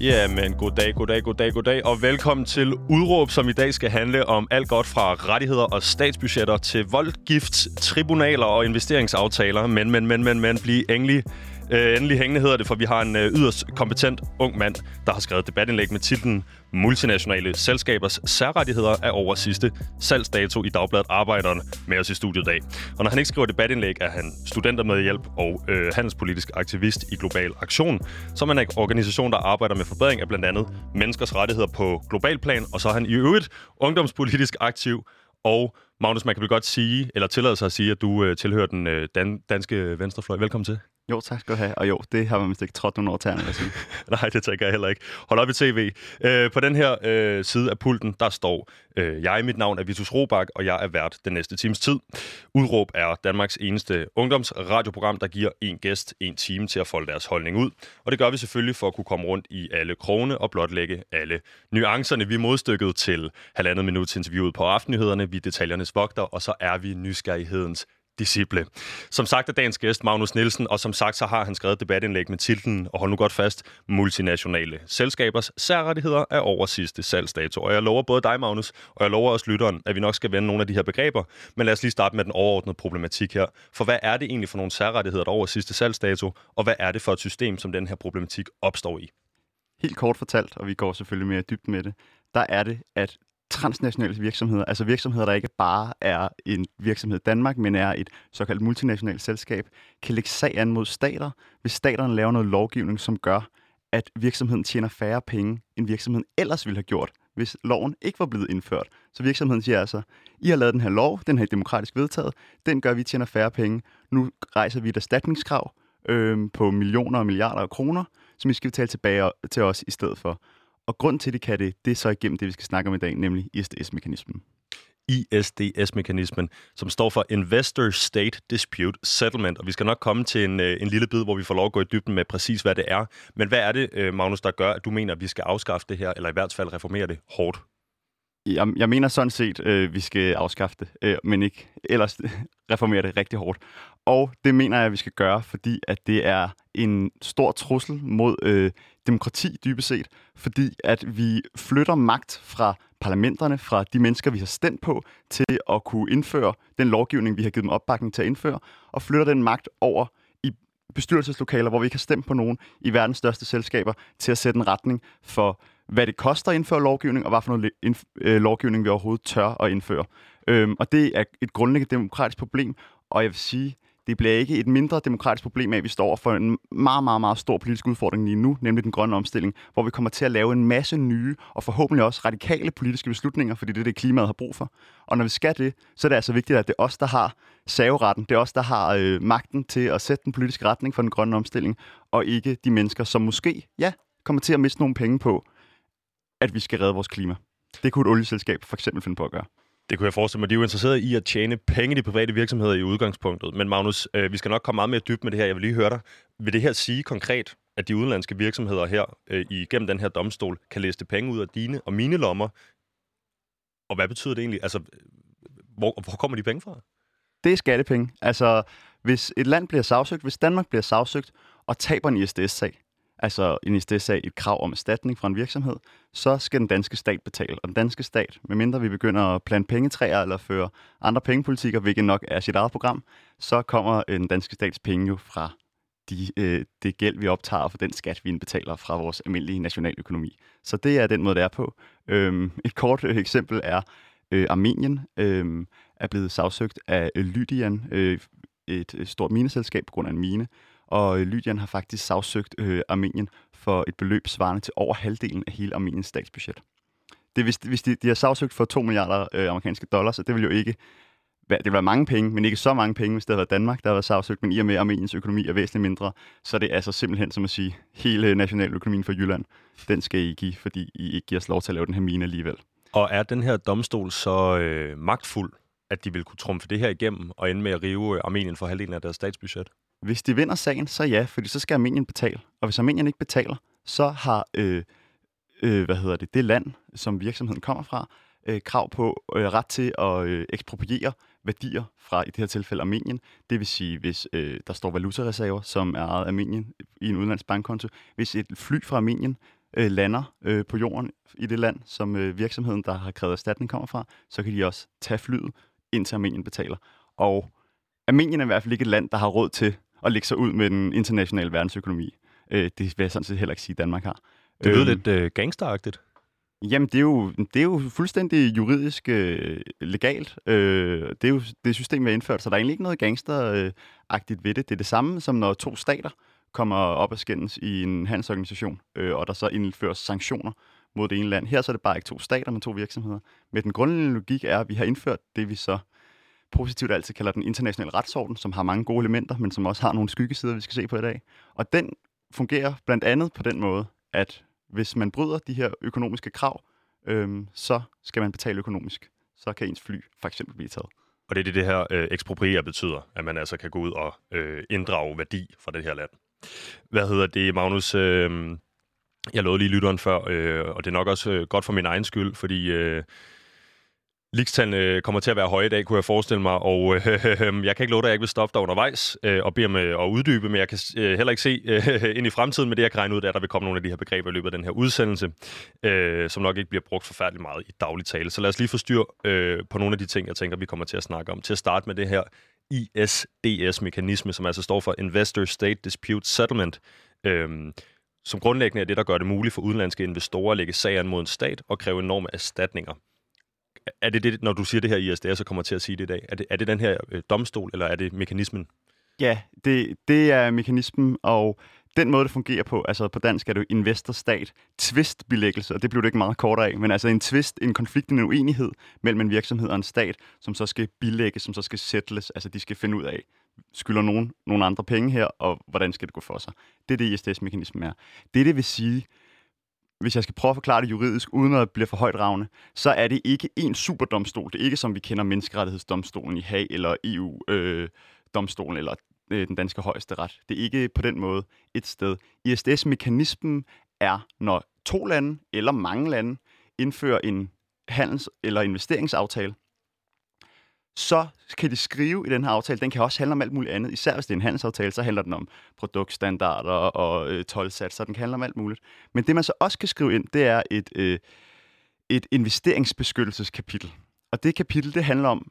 Ja, men goddag, goddag, goddag, goddag, og velkommen til Udråb, som i dag skal handle om alt godt fra rettigheder og statsbudgetter til voldgift, tribunaler og investeringsaftaler. Men, men, men, men, men, bliv endelig Øh, endelig hængende hedder det, for vi har en øh, yderst kompetent ung mand, der har skrevet debatindlæg med titlen Multinationale selskabers særrettigheder er over sidste salgsdato i Dagbladet Arbejderen med os i studiet i dag. Og når han ikke skriver debatindlæg, er han studenter med hjælp og øh, handelspolitisk aktivist i Global Aktion, som er en organisation, der arbejder med forbedring af blandt andet menneskers rettigheder på global plan, og så er han i øvrigt ungdomspolitisk aktiv og Magnus, man kan vel godt sige, eller tillade sig at sige, at du øh, tilhører den øh, dan- danske venstrefløj. Velkommen til. Jo, tak skal du have. Og jo, det har man vist ikke trådt nogen over tæerne, vil sige. Nej, det tænker jeg heller ikke. Hold op i tv. Øh, på den her øh, side af pulten, der står, øh, jeg, mit navn er Vitus Robak, og jeg er vært den næste times tid. Udråb er Danmarks eneste ungdomsradioprogram, der giver en gæst en time til at folde deres holdning ud. Og det gør vi selvfølgelig for at kunne komme rundt i alle krone og blotlægge alle nuancerne. Vi er modstykket til halvandet minut interviewet på aftennyhederne. Vi er detaljernes vogter, og så er vi nysgerrighedens disciple. Som sagt er dagens gæst Magnus Nielsen, og som sagt så har han skrevet debatindlæg med titlen, og hold nu godt fast, multinationale selskabers særrettigheder er over sidste salgsdato. Og jeg lover både dig, Magnus, og jeg lover også lytteren, at vi nok skal vende nogle af de her begreber, men lad os lige starte med den overordnede problematik her. For hvad er det egentlig for nogle særrettigheder, der over sidste salgsdato, og hvad er det for et system, som den her problematik opstår i? Helt kort fortalt, og vi går selvfølgelig mere dybt med det, der er det, at transnationale virksomheder, altså virksomheder, der ikke bare er en virksomhed i Danmark, men er et såkaldt multinationalt selskab, kan lægge sag an mod stater, hvis staterne laver noget lovgivning, som gør, at virksomheden tjener færre penge, end virksomheden ellers ville have gjort, hvis loven ikke var blevet indført. Så virksomheden siger altså, I har lavet den her lov, den her demokratisk vedtaget, den gør, at vi tjener færre penge. Nu rejser vi et erstatningskrav øh, på millioner og milliarder af kroner, som I skal betale tilbage til os i stedet for. Og grund til, det kan det, det er så igennem det, vi skal snakke om i dag, nemlig ISDS-mekanismen. ISDS-mekanismen, som står for Investor State Dispute Settlement. Og vi skal nok komme til en, øh, en lille bid, hvor vi får lov at gå i dybden med præcis, hvad det er. Men hvad er det, øh, Magnus, der gør, at du mener, at vi skal afskaffe det her, eller i hvert fald reformere det hårdt? Jeg, jeg mener sådan set, øh, vi skal afskaffe det, øh, men ikke ellers reformere det rigtig hårdt. Og det mener jeg, at vi skal gøre, fordi at det er en stor trussel mod øh, demokrati dybest set, fordi at vi flytter magt fra parlamenterne, fra de mennesker, vi har stemt på, til at kunne indføre den lovgivning, vi har givet dem opbakning til at indføre, og flytter den magt over i bestyrelseslokaler, hvor vi ikke har stemt på nogen i verdens største selskaber, til at sætte en retning for, hvad det koster at indføre lovgivning, og hvad for noget øh, lovgivning vi overhovedet tør at indføre. Øhm, og det er et grundlæggende demokratisk problem, og jeg vil sige, det bliver ikke et mindre demokratisk problem af, at vi står for en meget, meget, meget stor politisk udfordring lige nu, nemlig den grønne omstilling, hvor vi kommer til at lave en masse nye og forhåbentlig også radikale politiske beslutninger, fordi det er det, klimaet har brug for. Og når vi skal det, så er det altså vigtigt, at det er os, der har saveretten. Det er os, der har øh, magten til at sætte den politiske retning for den grønne omstilling, og ikke de mennesker, som måske, ja, kommer til at miste nogle penge på, at vi skal redde vores klima. Det kunne et olieselskab for eksempel finde på at gøre. Det kunne jeg forestille mig. De er jo interesserede i at tjene penge i de private virksomheder i udgangspunktet. Men Magnus, øh, vi skal nok komme meget mere dybt med det her. Jeg vil lige høre dig. Vil det her sige konkret, at de udenlandske virksomheder her øh, igennem den her domstol kan læse penge ud af dine og mine lommer? Og hvad betyder det egentlig? Altså, hvor, hvor kommer de penge fra? Det er skattepenge. Altså, hvis et land bliver sagsøgt, hvis Danmark bliver sagsøgt og taber en ISDS-sag, altså en ISDS-sag et krav om erstatning fra en virksomhed, så skal den danske stat betale. Og den danske stat, medmindre vi begynder at plante pengetræer eller føre andre pengepolitikker, hvilket nok er sit eget program, så kommer øh, den danske stats penge jo fra de, øh, det gæld, vi optager for den skat, vi indbetaler fra vores almindelige nationaløkonomi. Så det er den måde, det er på. Øhm, et kort øh, eksempel er, øh, Armenien øh, er blevet sagsøgt af Lydian, øh, et, et stort mineselskab på grund af en mine, og øh, Lydian har faktisk sagsøgt øh, Armenien for et beløb svarende til over halvdelen af hele Armeniens statsbudget. Det, hvis, hvis de, de har sagsøgt for 2 milliarder øh, amerikanske dollars, så det vil jo ikke det vil være mange penge, men ikke så mange penge, hvis det havde været Danmark, der har været sagsøgt, men i og med, Armeniens økonomi er væsentligt mindre, så er det altså simpelthen som at sige, hele nationaløkonomien for Jylland, den skal I give, fordi I ikke giver os lov til at lave den her mine alligevel. Og er den her domstol så øh, magtfuld, at de vil kunne trumfe det her igennem og ende med at rive øh, Armenien for halvdelen af deres statsbudget? Hvis de vinder sagen, så ja, fordi så skal Armenien betale. Og hvis Armenien ikke betaler, så har øh, øh, hvad hedder det, det land, som virksomheden kommer fra, øh, krav på øh, ret til at øh, ekspropriere værdier fra, i det her tilfælde Armenien. Det vil sige, hvis øh, der står valutareserver, som er ejet Armenien i en udenlandsk bankkonto. Hvis et fly fra Armenien øh, lander øh, på jorden i det land, som øh, virksomheden, der har krævet erstatning, kommer fra, så kan de også tage flyet, indtil Armenien betaler. Og Armenien er i hvert fald ikke et land, der har råd til at lægge sig ud med den internationale verdensøkonomi. Øh, det vil jeg sådan set heller ikke sige, at Danmark har. Det lyder Øhm, lidt øh, gangsteragtigt. Jamen, det er jo, det er jo fuldstændig juridisk øh, legalt. Øh, det er jo det system, vi har indført, så der er egentlig ikke noget gangsteragtigt ved det. Det er det samme, som når to stater kommer op og skændes i en handelsorganisation, øh, og der så indføres sanktioner mod det ene land. Her så er det bare ikke to stater, men to virksomheder. Men den grundlæggende logik er, at vi har indført det, vi så positivt altid kalder den internationale retsorden, som har mange gode elementer, men som også har nogle skyggesider, vi skal se på i dag. Og den fungerer blandt andet på den måde, at hvis man bryder de her økonomiske krav, øhm, så skal man betale økonomisk. Så kan ens fly for eksempel blive taget. Og det er det, det her øh, ekspropriere betyder, at man altså kan gå ud og øh, inddrage værdi fra det her land. Hvad hedder det, Magnus? Øh, jeg lovede lige lytteren før, øh, og det er nok også øh, godt for min egen skyld, fordi øh, Ligstallene øh, kommer til at være høje i dag, kunne jeg forestille mig, og øh, jeg kan ikke love dig, at jeg ikke vil stoppe dig undervejs øh, og bede om øh, at uddybe, men jeg kan øh, heller ikke se øh, ind i fremtiden, med det jeg kan regne ud, at der vil komme nogle af de her begreber i løbet af den her udsendelse, øh, som nok ikke bliver brugt forfærdeligt meget i daglig tale. Så lad os lige få styr øh, på nogle af de ting, jeg tænker, vi kommer til at snakke om. Til at starte med det her ISDS-mekanisme, som altså står for Investor State Dispute Settlement, øh, som grundlæggende er det, der gør det muligt for udenlandske investorer at lægge sagen mod en stat og kræve enorme erstatninger er det det, når du siger det her i ISDS, så kommer til at sige det i dag? Er det, er det den her øh, domstol, eller er det mekanismen? Ja, det, det er mekanismen, og den måde, det fungerer på, altså på dansk er det jo investor-stat, tvistbilæggelse, og det blev det ikke meget kortere af, men altså en tvist, en konflikt, en uenighed mellem en virksomhed og en stat, som så skal bilægges, som så skal settles, altså de skal finde ud af, skylder nogen nogle andre penge her, og hvordan skal det gå for sig. Det er det, ISDS-mekanismen er. Det, det vil sige, hvis jeg skal prøve at forklare det juridisk, uden at blive for højt ravne, så er det ikke en superdomstol. Det er ikke som vi kender menneskerettighedsdomstolen i Haag, eller EU-domstolen, øh, eller øh, den danske højeste ret. Det er ikke på den måde et sted. ISDS-mekanismen er, når to lande, eller mange lande, indfører en handels- eller investeringsaftale, så kan de skrive i den her aftale, den kan også handle om alt muligt andet. Især hvis det er en handelsaftale, så handler den om produktstandarder og øh, tolvsatser, den kan handle om alt muligt. Men det man så også kan skrive ind, det er et, øh, et investeringsbeskyttelseskapitel. Og det kapitel, det handler om,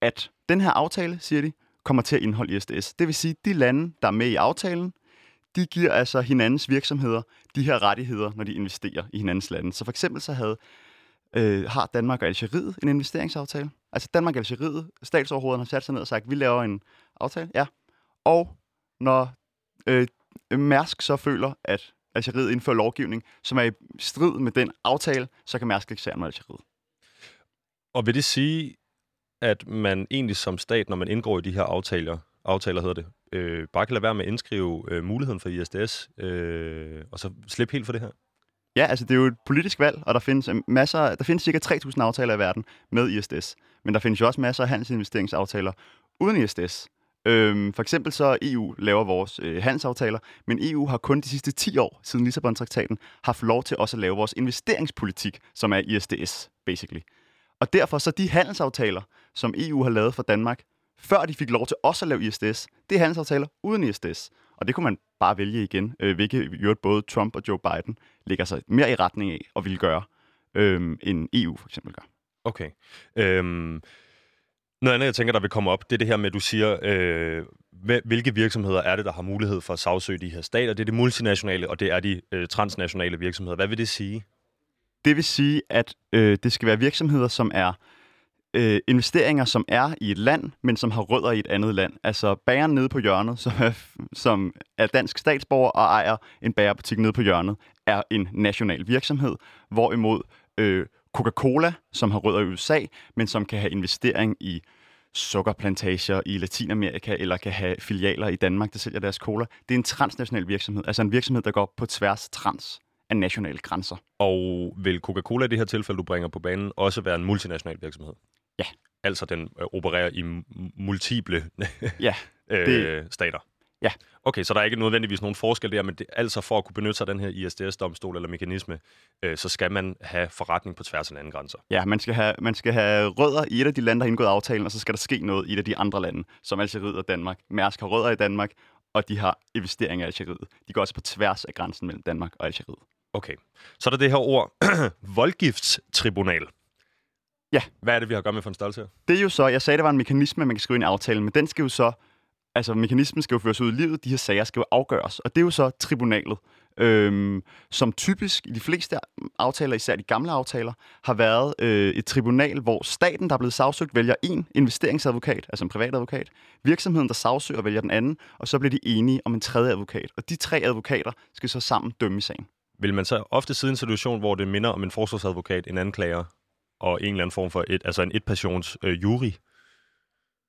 at den her aftale, siger de, kommer til at indeholde ISDS. Det vil sige, at de lande, der er med i aftalen, de giver altså hinandens virksomheder de her rettigheder, når de investerer i hinandens lande. Så for eksempel så havde øh, har Danmark og Algeriet en investeringsaftale. Altså Danmark og Algeriet, statsoverhovederne har sat sig ned og sagt, vi laver en aftale. Ja. Og når øh, Mærsk så føler, at Algeriet indfører lovgivning, som er i strid med den aftale, så kan Mærsk ikke med Algeriet. Og vil det sige, at man egentlig som stat, når man indgår i de her aftaler, aftaler hedder det, øh, bare kan lade være med at indskrive øh, muligheden for ISDS, øh, og så slippe helt for det her? Ja, altså det er jo et politisk valg, og der findes øh, masser, der findes cirka 3.000 aftaler i verden med ISDS. Men der findes jo også masser af handelsinvesteringsaftaler uden ISDS. Øhm, for eksempel så EU laver vores øh, handelsaftaler, men EU har kun de sidste 10 år siden Lissabon-traktaten haft lov til også at lave vores investeringspolitik, som er ISDS, basically. Og derfor så de handelsaftaler, som EU har lavet for Danmark, før de fik lov til også at lave ISDS, det er handelsaftaler uden ISDS. Og det kunne man bare vælge igen, øh, hvilket jo både Trump og Joe Biden ligger sig mere i retning af og vil gøre, øh, end EU for eksempel gør. Okay. Øhm, noget andet, jeg tænker, der vil komme op, det er det her med, at du siger, øh, hvilke virksomheder er det, der har mulighed for at sagsøge de her stater? Det er de multinationale, og det er de øh, transnationale virksomheder. Hvad vil det sige? Det vil sige, at øh, det skal være virksomheder, som er øh, øh, investeringer, som er i et land, men som har rødder i et andet land. Altså bageren nede på hjørnet, som er, som er dansk statsborger og ejer en bagerbutik nede på hjørnet, er en national virksomhed, hvorimod øh, Coca-Cola, som har rødder i USA, men som kan have investering i sukkerplantager i Latinamerika, eller kan have filialer i Danmark, der sælger deres cola. Det er en transnational virksomhed, altså en virksomhed, der går på tværs trans af nationale grænser. Og vil Coca-Cola i det her tilfælde, du bringer på banen, også være en multinational virksomhed? Ja. Altså den øh, opererer i multiple ja, øh, det... stater? Ja. Okay, så der er ikke nødvendigvis nogen forskel der, men det, altså for at kunne benytte sig af den her ISDS-domstol eller mekanisme, øh, så skal man have forretning på tværs af landegrænser. Ja, man skal, have, man skal have rødder i et af de lande, der har indgået aftalen, og så skal der ske noget i et af de andre lande, som Algeriet og Danmark. Mærsk har rødder i Danmark, og de har investeringer i Algeriet. De går også på tværs af grænsen mellem Danmark og Algeriet. Okay. Så er der det her ord, voldgiftstribunal. Ja. Hvad er det, vi har at gøre med for en størrelse her? Det er jo så, jeg sagde, det var en mekanisme, man kan skrive ind i aftalen, men den skal jo så, altså mekanismen skal jo føres ud i livet, de her sager skal jo afgøres, og det er jo så tribunalet, øhm, som typisk i de fleste aftaler, især de gamle aftaler, har været øh, et tribunal, hvor staten, der er blevet sagsøgt, vælger en investeringsadvokat, altså en privat advokat, virksomheden, der sagsøger, vælger den anden, og så bliver de enige om en tredje advokat, og de tre advokater skal så sammen dømme i sagen. Vil man så ofte sidde i en situation, hvor det minder om en forsvarsadvokat, en anklager, og en eller anden form for et, altså en etpations øh, jury?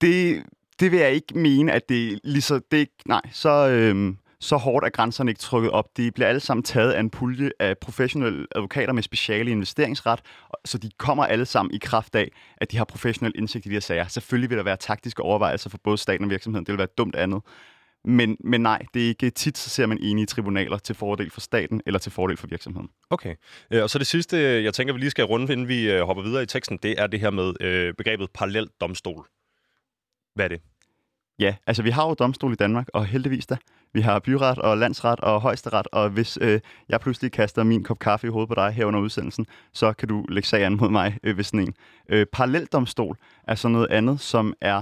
Det, det vil jeg ikke mene, at det er lige så... Det, nej, så, øh, så hårdt er grænserne ikke trykket op. De bliver alle sammen taget af en pulje af professionelle advokater med speciale i investeringsret, så de kommer alle sammen i kraft af, at de har professionel indsigt i de her sager. Selvfølgelig vil der være taktiske overvejelser for både staten og virksomheden. Det vil være dumt andet. Men, men nej, det er ikke tit, så ser man enige tribunaler til fordel for staten eller til fordel for virksomheden. Okay. Øh, og så det sidste, jeg tænker, vi lige skal runde, inden vi øh, hopper videre i teksten, det er det her med øh, begrebet parallel domstol. Hvad er det? Ja, altså vi har jo domstol i Danmark, og heldigvis da. Vi har byret og landsret og højesteret, og hvis øh, jeg pludselig kaster min kop kaffe i hovedet på dig her under udsendelsen, så kan du lægge sag an mod mig øh, ved sådan en. Øh, paralleldomstol er så noget andet, som er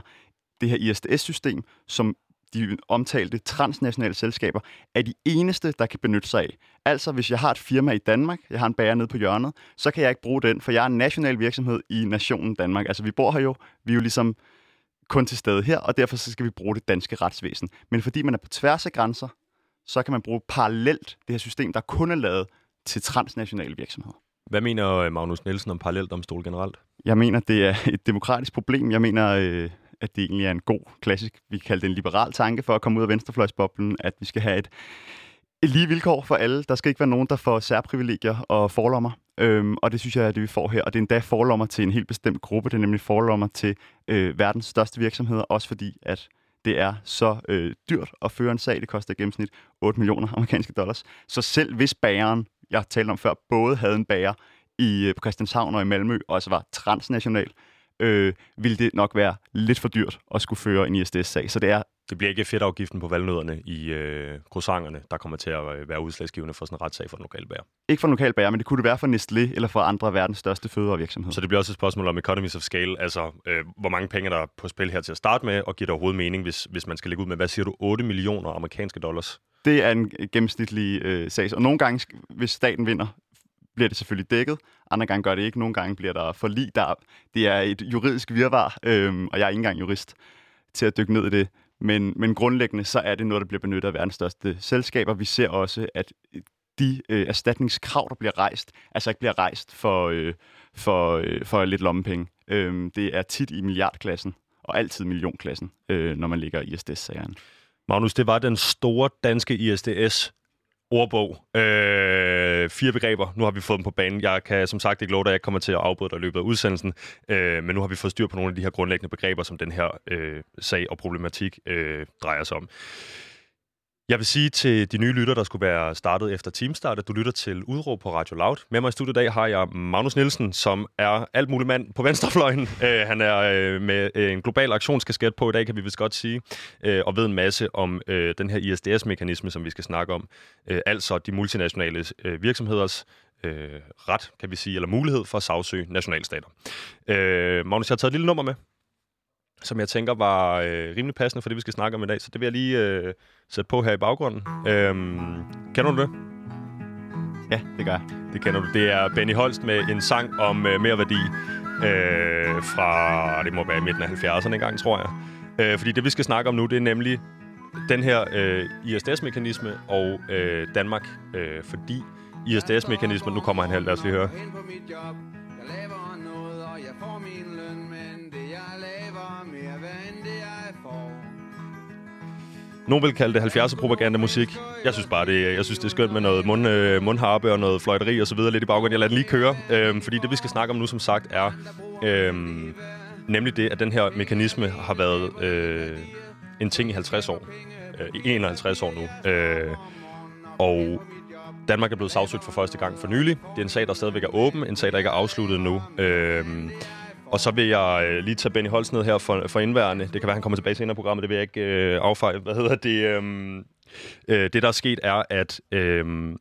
det her ISDS-system, som de omtalte transnationale selskaber, er de eneste, der kan benytte sig af. Altså, hvis jeg har et firma i Danmark, jeg har en bager nede på hjørnet, så kan jeg ikke bruge den, for jeg er en national virksomhed i nationen Danmark. Altså, vi bor her jo, vi er jo ligesom kun til stede her, og derfor så skal vi bruge det danske retsvæsen. Men fordi man er på tværs af grænser, så kan man bruge parallelt det her system, der kun er lavet til transnationale virksomheder. Hvad mener øh, Magnus Nielsen om paralleldomstol generelt? Jeg mener, det er et demokratisk problem. Jeg mener, øh, at det egentlig er en god, klassisk, vi kan kalde det en liberal tanke for at komme ud af venstrefløjsboblen, at vi skal have et, et lige vilkår for alle. Der skal ikke være nogen, der får særprivilegier og forlommer. Øhm, og det synes jeg er det, vi får her. Og det er endda forlommer til en helt bestemt gruppe. Det er nemlig forlommer til øh, verdens største virksomheder, også fordi at det er så øh, dyrt at føre en sag. Det koster i gennemsnit 8 millioner amerikanske dollars. Så selv hvis bageren, jeg talte om før, både havde en bager i, øh, på Christianshavn og i Malmø, og også var transnational, øh, ville det nok være lidt for dyrt at skulle føre en ISDS-sag. Så det er det bliver ikke fedtafgiften på valnødderne i øh, croissanterne, der kommer til at øh, være udslagsgivende for sådan en retssag for den lokale bager. Ikke for den lokale bager, men det kunne det være for Nestlé eller for andre af verdens største fødevarevirksomheder. Så det bliver også et spørgsmål om economies of scale, altså øh, hvor mange penge der er på spil her til at starte med, og giver det overhovedet mening, hvis, hvis man skal lægge ud med, hvad siger du, 8 millioner amerikanske dollars? Det er en gennemsnitlig øh, sag, og nogle gange, hvis staten vinder, bliver det selvfølgelig dækket. Andre gange gør det ikke. Nogle gange bliver der forlig. Der, det er et juridisk virvar, øhm, og jeg er ikke engang jurist til at dykke ned i det. Men, men grundlæggende så er det noget, der bliver benyttet af verdens største selskaber. Vi ser også, at de øh, erstatningskrav, der bliver rejst, altså ikke bliver rejst for, øh, for, øh, for lidt lommepenge. Øh, det er tit i milliardklassen, og altid millionklassen, øh, når man ligger i ISDS-sagerne. Magnus, det var den store danske ISDS ordbog. Øh, fire begreber. Nu har vi fået dem på banen. Jeg kan som sagt ikke love dig, at jeg kommer til at afbryde dig i løbet af udsendelsen. Øh, men nu har vi fået styr på nogle af de her grundlæggende begreber, som den her øh, sag og problematik øh, drejer sig om. Jeg vil sige til de nye lytter, der skulle være startet efter teamstart, at du lytter til Udråb på Radio Loud. Med mig i studiet i dag har jeg Magnus Nielsen, som er alt mulig mand på venstrefløjen. Uh, han er uh, med øh, en global aktionskasket på i dag, kan vi vist godt sige, uh, og ved en masse om uh, den her ISDS-mekanisme, som vi skal snakke om. Uh, altså de multinationale uh, virksomheders uh, ret, kan vi sige, eller mulighed for at sagsøge nationalstater. Uh, Magnus, jeg har taget et lille nummer med som jeg tænker var øh, rimelig passende for det, vi skal snakke om i dag. Så det vil jeg lige øh, sætte på her i baggrunden. Øhm, kender du det? Ja, det gør jeg. Det kender du. Det er Benny Holst med en sang om øh, mere værdi øh, fra, det må være midten af 70'erne engang, tror jeg. Øh, fordi det, vi skal snakke om nu, det er nemlig den her øh, ISDS-mekanisme og øh, Danmark. Øh, fordi ISDS-mekanismen, nu kommer han her, lad os lige høre. Nogle vil kalde det 70'er propagandamusik. Jeg synes bare, det, jeg synes, det er skønt med noget mund, øh, mundharpe og noget fløjteri og så videre lidt i baggrunden. Jeg lader den lige køre, øh, fordi det, vi skal snakke om nu, som sagt, er øh, nemlig det, at den her mekanisme har været øh, en ting i 50 år. Øh, I 51 år nu. Øh, og Danmark er blevet sagsøgt for første gang for nylig. Det er en sag, der stadigvæk er åben. En sag, der ikke er afsluttet nu. Øh, og så vil jeg øh, lige tage Benny Holst ned her for, for indværende. Det kan være, han kommer tilbage senere i programmet. Det vil jeg ikke øh, affeje. Hvad hedder det? Øh, øh, det, der er sket, er, at øh,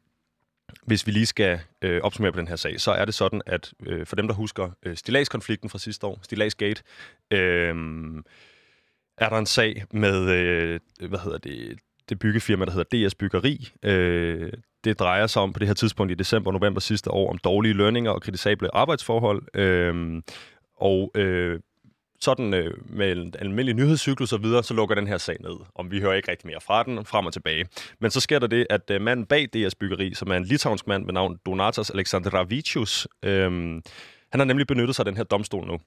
hvis vi lige skal øh, opsummere på den her sag, så er det sådan, at øh, for dem, der husker øh, stilagskonflikten fra sidste år, Stilagsgate, øh, er der en sag med, øh, hvad hedder det, det byggefirma, der hedder DS Byggeri. Øh, det drejer sig om på det her tidspunkt i december og november sidste år om dårlige lønninger og kritisable arbejdsforhold. Øh, og øh, sådan øh, med en almindelig nyhedscyklus og videre, så lukker den her sag ned. Om vi hører ikke rigtig mere fra den, frem og tilbage. Men så sker der det, at øh, manden bag DS Byggeri, som er en litauisk mand med navn Donatas Alexandravicius, øh, han har nemlig benyttet sig af den her domstol nu.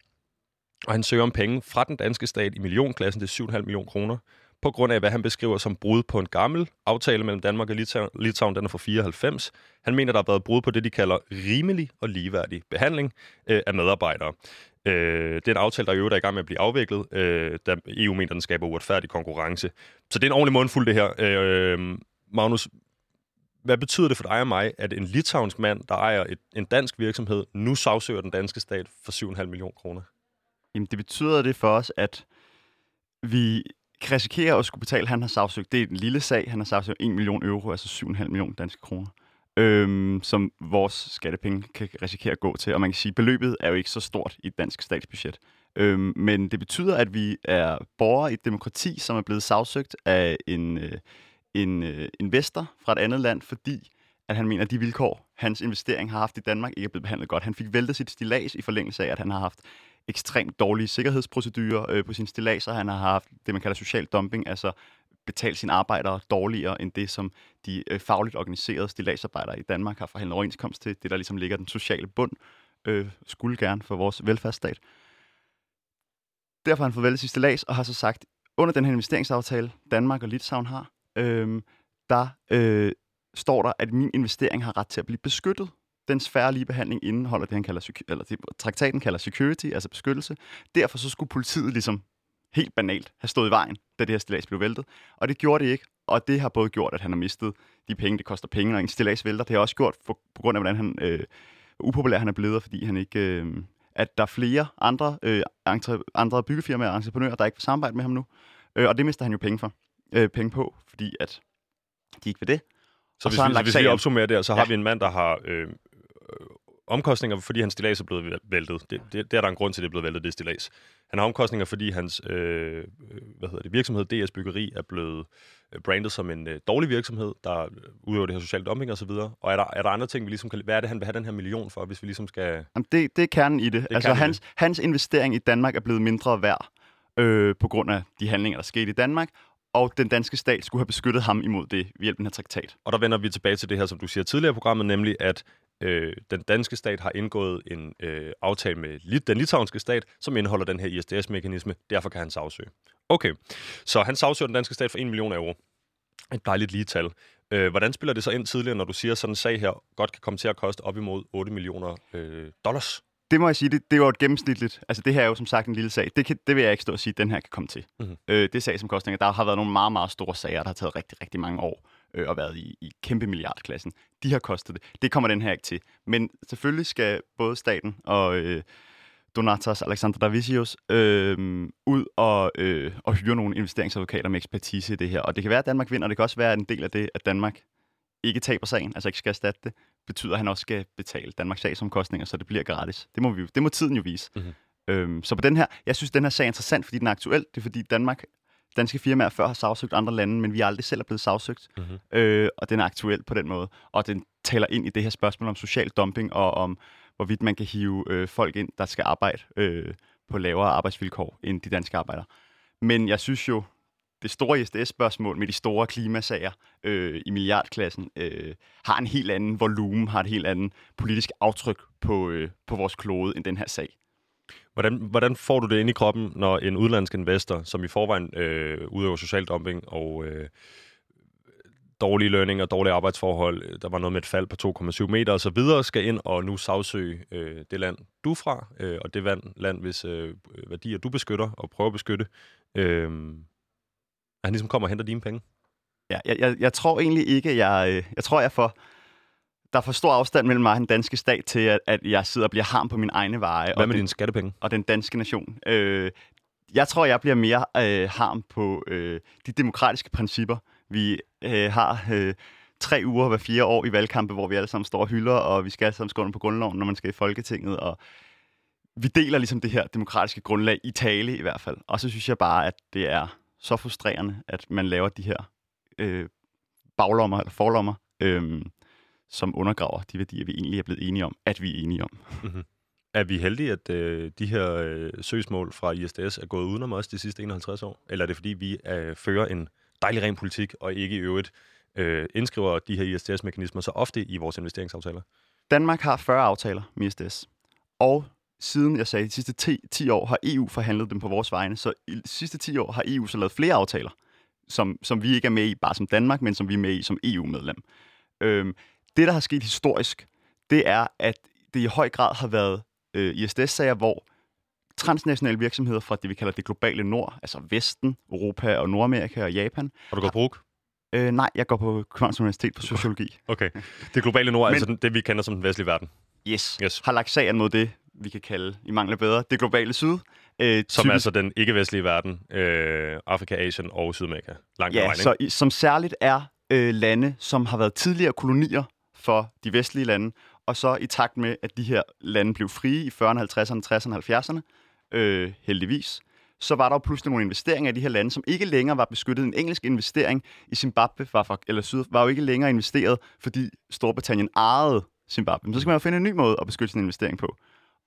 Og han søger om penge fra den danske stat i millionklassen til 7,5 millioner kroner, på grund af, hvad han beskriver som brud på en gammel aftale mellem Danmark og Litauen, den er fra 94. Han mener, der har været brud på det, de kalder rimelig og ligeværdig behandling øh, af medarbejdere. Øh, det er en aftale, der i øvrigt er i gang med at blive afviklet, øh, da EU mener, den skaber uretfærdig konkurrence. Så det er en ordentlig mundfuld, det her. Øh, Magnus, hvad betyder det for dig og mig, at en litauisk mand, der ejer et, en dansk virksomhed, nu sagsøger den danske stat for 7,5 millioner kroner? Jamen, det betyder det for os, at vi kan risikere at skulle betale, han har sagsøgt, det er en lille sag, han har sagsøgt 1 million euro, altså 7,5 millioner danske kroner, øhm, som vores skattepenge kan risikere at gå til. Og man kan sige, at beløbet er jo ikke så stort i et dansk statsbudget. Øhm, men det betyder, at vi er borgere i et demokrati, som er blevet sagsøgt af en, øh, en øh, investor fra et andet land, fordi at han mener, at de vilkår, hans investering har haft i Danmark, ikke er blevet behandlet godt. Han fik væltet sit stilas i forlængelse af, at han har haft ekstremt dårlige sikkerhedsprocedurer øh, på sine stilaser. Han har haft det, man kalder social dumping, altså betale sine arbejdere dårligere end det, som de øh, fagligt organiserede stillagsarbejdere i Danmark har forhandlet overenskomst til. Det, der ligesom ligger den sociale bund, øh, skulle gerne for vores velfærdsstat. Derfor har han fået vælget sit stilas og har så sagt, under den her investeringsaftale, Danmark og Litauen har, øh, der øh, står der, at min investering har ret til at blive beskyttet den færre ligebehandling indeholder det, han kalder, eller det, traktaten kalder security, altså beskyttelse. Derfor så skulle politiet ligesom helt banalt have stået i vejen, da det her stillads blev væltet. Og det gjorde det ikke, og det har både gjort, at han har mistet de penge, det koster penge, når en stillads vælter. Det har også gjort, for, på grund af, hvordan han øh, upopulær han er blevet, fordi han ikke... Øh, at der er flere andre, øh, entre, andre byggefirmaer og entreprenører, der ikke vil samarbejde med ham nu. Øh, og det mister han jo penge for. Øh, penge på, fordi at de ikke vil det. Så og hvis, så vi, hvis vi opsummerer det, så ja. har vi en mand, der har øh, omkostninger, fordi hans stilas er blevet væltet. Det, det, det er der en grund til, at det er blevet væltet, det stilas. Han har omkostninger, fordi hans øh, hvad hedder det, virksomhed, DS Byggeri, er blevet øh, brandet som en øh, dårlig virksomhed, der udøver det her sociale dumping og så videre. Og er der, er der andre ting, vi ligesom kan... Hvad er det, han vil have den her million for, hvis vi ligesom skal... Jamen det, det er kernen i det. det altså hans, det. hans investering i Danmark er blevet mindre værd øh, på grund af de handlinger, der skete i Danmark, og den danske stat skulle have beskyttet ham imod det ved hjælp af den her traktat. Og der vender vi tilbage til det her, som du siger tidligere i programmet, nemlig at øh, den danske stat har indgået en øh, aftale med den litauiske stat, som indeholder den her ISDS-mekanisme. Derfor kan han sagsøge. Okay, så han sagsøger den danske stat for 1 million euro. Et dejligt lige tal. Øh, hvordan spiller det så ind tidligere, når du siger, at sådan en sag her godt kan komme til at koste op imod 8 millioner øh, dollars? det må jeg sige, det, det var et gennemsnitligt. Altså det her er jo som sagt en lille sag. Det, kan, det vil jeg ikke stå og sige, at den her kan komme til. Mm-hmm. Øh, det er sag som kostninger. Der har været nogle meget, meget store sager, der har taget rigtig, rigtig mange år øh, og været i, i kæmpe milliardklassen. De har kostet det. Det kommer den her ikke til. Men selvfølgelig skal både staten og øh, Donatas Alexander Davisius øh, ud og, øh, og hyre nogle investeringsadvokater med ekspertise i det her. Og det kan være, at Danmark vinder, og det kan også være en del af det, at Danmark ikke taber sagen, altså ikke skal erstatte det, betyder, at han også skal betale Danmarks sagsomkostninger, så det bliver gratis. Det må, vi, det må tiden jo vise. Mm-hmm. Øhm, så på den her, jeg synes, den her sag er interessant, fordi den er aktuel. Det er fordi Danmark, danske firmaer før har sagsøgt andre lande, men vi er aldrig selv er blevet sagsøgt. Mm-hmm. Øh, og den er aktuel på den måde. Og den taler ind i det her spørgsmål om social dumping, og om hvorvidt man kan hive øh, folk ind, der skal arbejde øh, på lavere arbejdsvilkår end de danske arbejdere. Men jeg synes jo, det store ISDS-spørgsmål med de store klimasager øh, i milliardklassen øh, har en helt anden volumen, har et helt andet politisk aftryk på, øh, på vores klode end den her sag. Hvordan, hvordan får du det ind i kroppen, når en udlandsk investor, som i forvejen øh, udøver social dumping og øh, dårlige lønninger, dårlige arbejdsforhold, øh, der var noget med et fald på 2,7 meter osv., skal ind og nu sagsøge øh, det land, du er fra, øh, og det land, hvis øh, værdier du beskytter og prøver at beskytte. Øh, at han ligesom kommer og henter dine penge? Ja, jeg, jeg, jeg tror egentlig ikke, jeg, øh, jeg tror, jeg får, der er for stor afstand mellem mig og den danske stat til, at, at jeg sidder og bliver harm på min egne veje. Hvad med dine skattepenge? Og den danske nation. Øh, jeg tror, jeg bliver mere øh, harm på øh, de demokratiske principper, vi øh, har øh, tre uger hver fire år i valgkampe, hvor vi alle sammen står og hylder, og vi skal alle sammen skrive på grundloven, når man skal i Folketinget, og vi deler ligesom det her demokratiske grundlag i tale i hvert fald. Og så synes jeg bare, at det er så frustrerende, at man laver de her øh, baglommer eller forlommer, øh, som undergraver de værdier, vi egentlig er blevet enige om, at vi er enige om. Mm-hmm. Er vi heldige, at øh, de her øh, søgsmål fra ISDS er gået udenom os de sidste 51 år? Eller er det fordi, vi øh, fører en dejlig ren politik, og ikke i øvrigt øh, indskriver de her ISDS-mekanismer så ofte i vores investeringsaftaler? Danmark har 40 aftaler med ISDS, og siden jeg sagde, de sidste 10, 10 år har EU forhandlet dem på vores vegne, så i de sidste 10 år har EU så lavet flere aftaler, som, som vi ikke er med i, bare som Danmark, men som vi er med i som EU-medlem. Øhm, det, der har sket historisk, det er, at det i høj grad har været øh, ISDS-sager, hvor transnationale virksomheder fra det, vi kalder det globale nord, altså Vesten, Europa og Nordamerika og Japan. Har du gået på Øh, nej, jeg går på Københavns Universitet på sociologi. Okay. Det globale nord er altså det, vi kender som den vestlige verden. Yes. yes. Har lagt sagen mod det, vi kan kalde, i mangler bedre, det globale syd. Øh, som typisk... altså den ikke-vestlige verden, øh, Afrika, Asien og Sydamerika. Langt ja, så i, som særligt er øh, lande, som har været tidligere kolonier for de vestlige lande, og så i takt med, at de her lande blev frie i 40'erne, 50'erne, 60'erne, 70'erne, øh, heldigvis, så var der jo pludselig nogle investeringer i de her lande, som ikke længere var beskyttet. En engelsk investering i Zimbabwe var, for, eller Syd, var jo ikke længere investeret, fordi Storbritannien ejede Zimbabwe. Men så skal man jo finde en ny måde at beskytte sin investering på.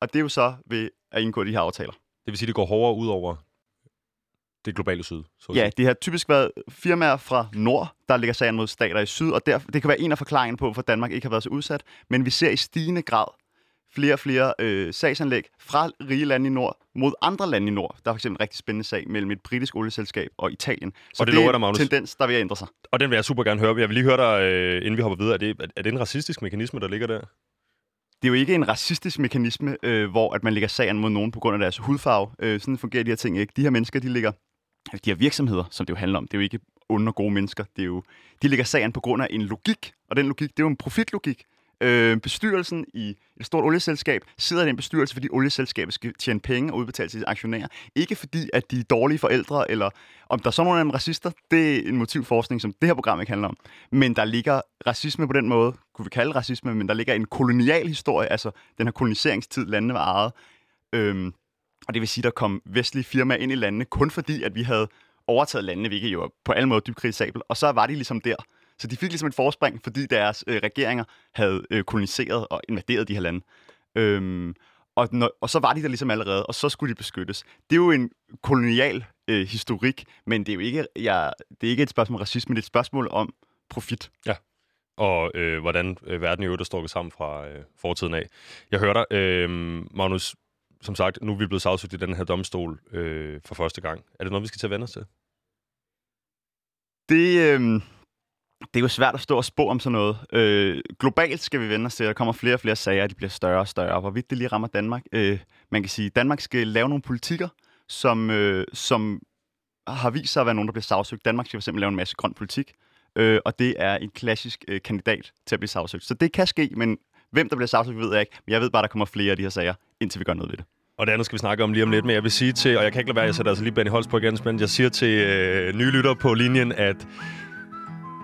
Og det er jo så ved at indgå de her aftaler. Det vil sige, at det går hårdere ud over det globale syd? Så ja, det har typisk været firmaer fra nord, der ligger sagen mod stater i syd, og der, det kan være en af forklaringerne på, hvorfor Danmark ikke har været så udsat. Men vi ser i stigende grad flere og flere øh, sagsanlæg fra rige lande i nord mod andre lande i nord. Der er fx en rigtig spændende sag mellem et britisk olieselskab og Italien. Så og det, det er en tendens, der vil ændre sig. Og den vil jeg super gerne høre. Jeg vil lige høre dig, øh, inden vi hopper videre. Er det, er det en racistisk mekanisme, der ligger der? det er jo ikke en racistisk mekanisme, øh, hvor at man lægger sagen mod nogen på grund af deres hudfarve. Øh, sådan fungerer de her ting ikke. De her mennesker, de ligger, de her virksomheder, som det jo handler om, det er jo ikke onde og gode mennesker. Det er jo, de ligger sagen på grund af en logik, og den logik, det er jo en profitlogik. Øh, bestyrelsen i et stort olieselskab sidder i en bestyrelse, fordi olieselskabet skal tjene penge og udbetale til aktionærer. Ikke fordi, at de er dårlige forældre, eller om der er sådan nogle af dem racister, det er en motivforskning, som det her program ikke handler om. Men der ligger racisme på den måde, kunne vi kalde racisme, men der ligger en kolonial historie, altså den her koloniseringstid, landene var ejet. Øh, og det vil sige, der kom vestlige firmaer ind i landene, kun fordi, at vi havde overtaget landene, hvilket jo på alle måder dybt kritisabelt. Og så var de ligesom der. Så de fik ligesom et forspring, fordi deres øh, regeringer havde øh, koloniseret og invaderet de her lande. Øhm, og, når, og så var de der ligesom allerede, og så skulle de beskyttes. Det er jo en kolonial øh, historik, men det er jo ikke, ja, det er ikke et spørgsmål om racisme, det er et spørgsmål om profit. Ja, og øh, hvordan øh, verden i øvrigt er strukket sammen fra øh, fortiden af. Jeg hører dig, øh, Magnus, som sagt, nu er vi blevet sagsøgt i den her domstol øh, for første gang. Er det noget, vi skal til at vende os til? Det, øh, det er jo svært at stå og spå om sådan noget. Øh, globalt skal vi vende os til, at der kommer flere og flere sager, de bliver større og større. Hvorvidt det lige rammer Danmark. Øh, man kan sige, at Danmark skal lave nogle politikker, som, øh, som har vist sig at være nogen, der bliver sagsøgt. Danmark skal fx lave en masse grøn politik, øh, og det er en klassisk øh, kandidat til at blive sagsøgt. Så det kan ske, men hvem der bliver sagsøgt, ved jeg ikke. Men jeg ved bare, at der kommer flere af de her sager, indtil vi gør noget ved det. Og det andet skal vi snakke om lige om lidt, men jeg vil sige til, og jeg kan ikke lade være, jeg sætter altså lige Benny Holst på igen, men jeg siger til øh, nye lytter på linjen, at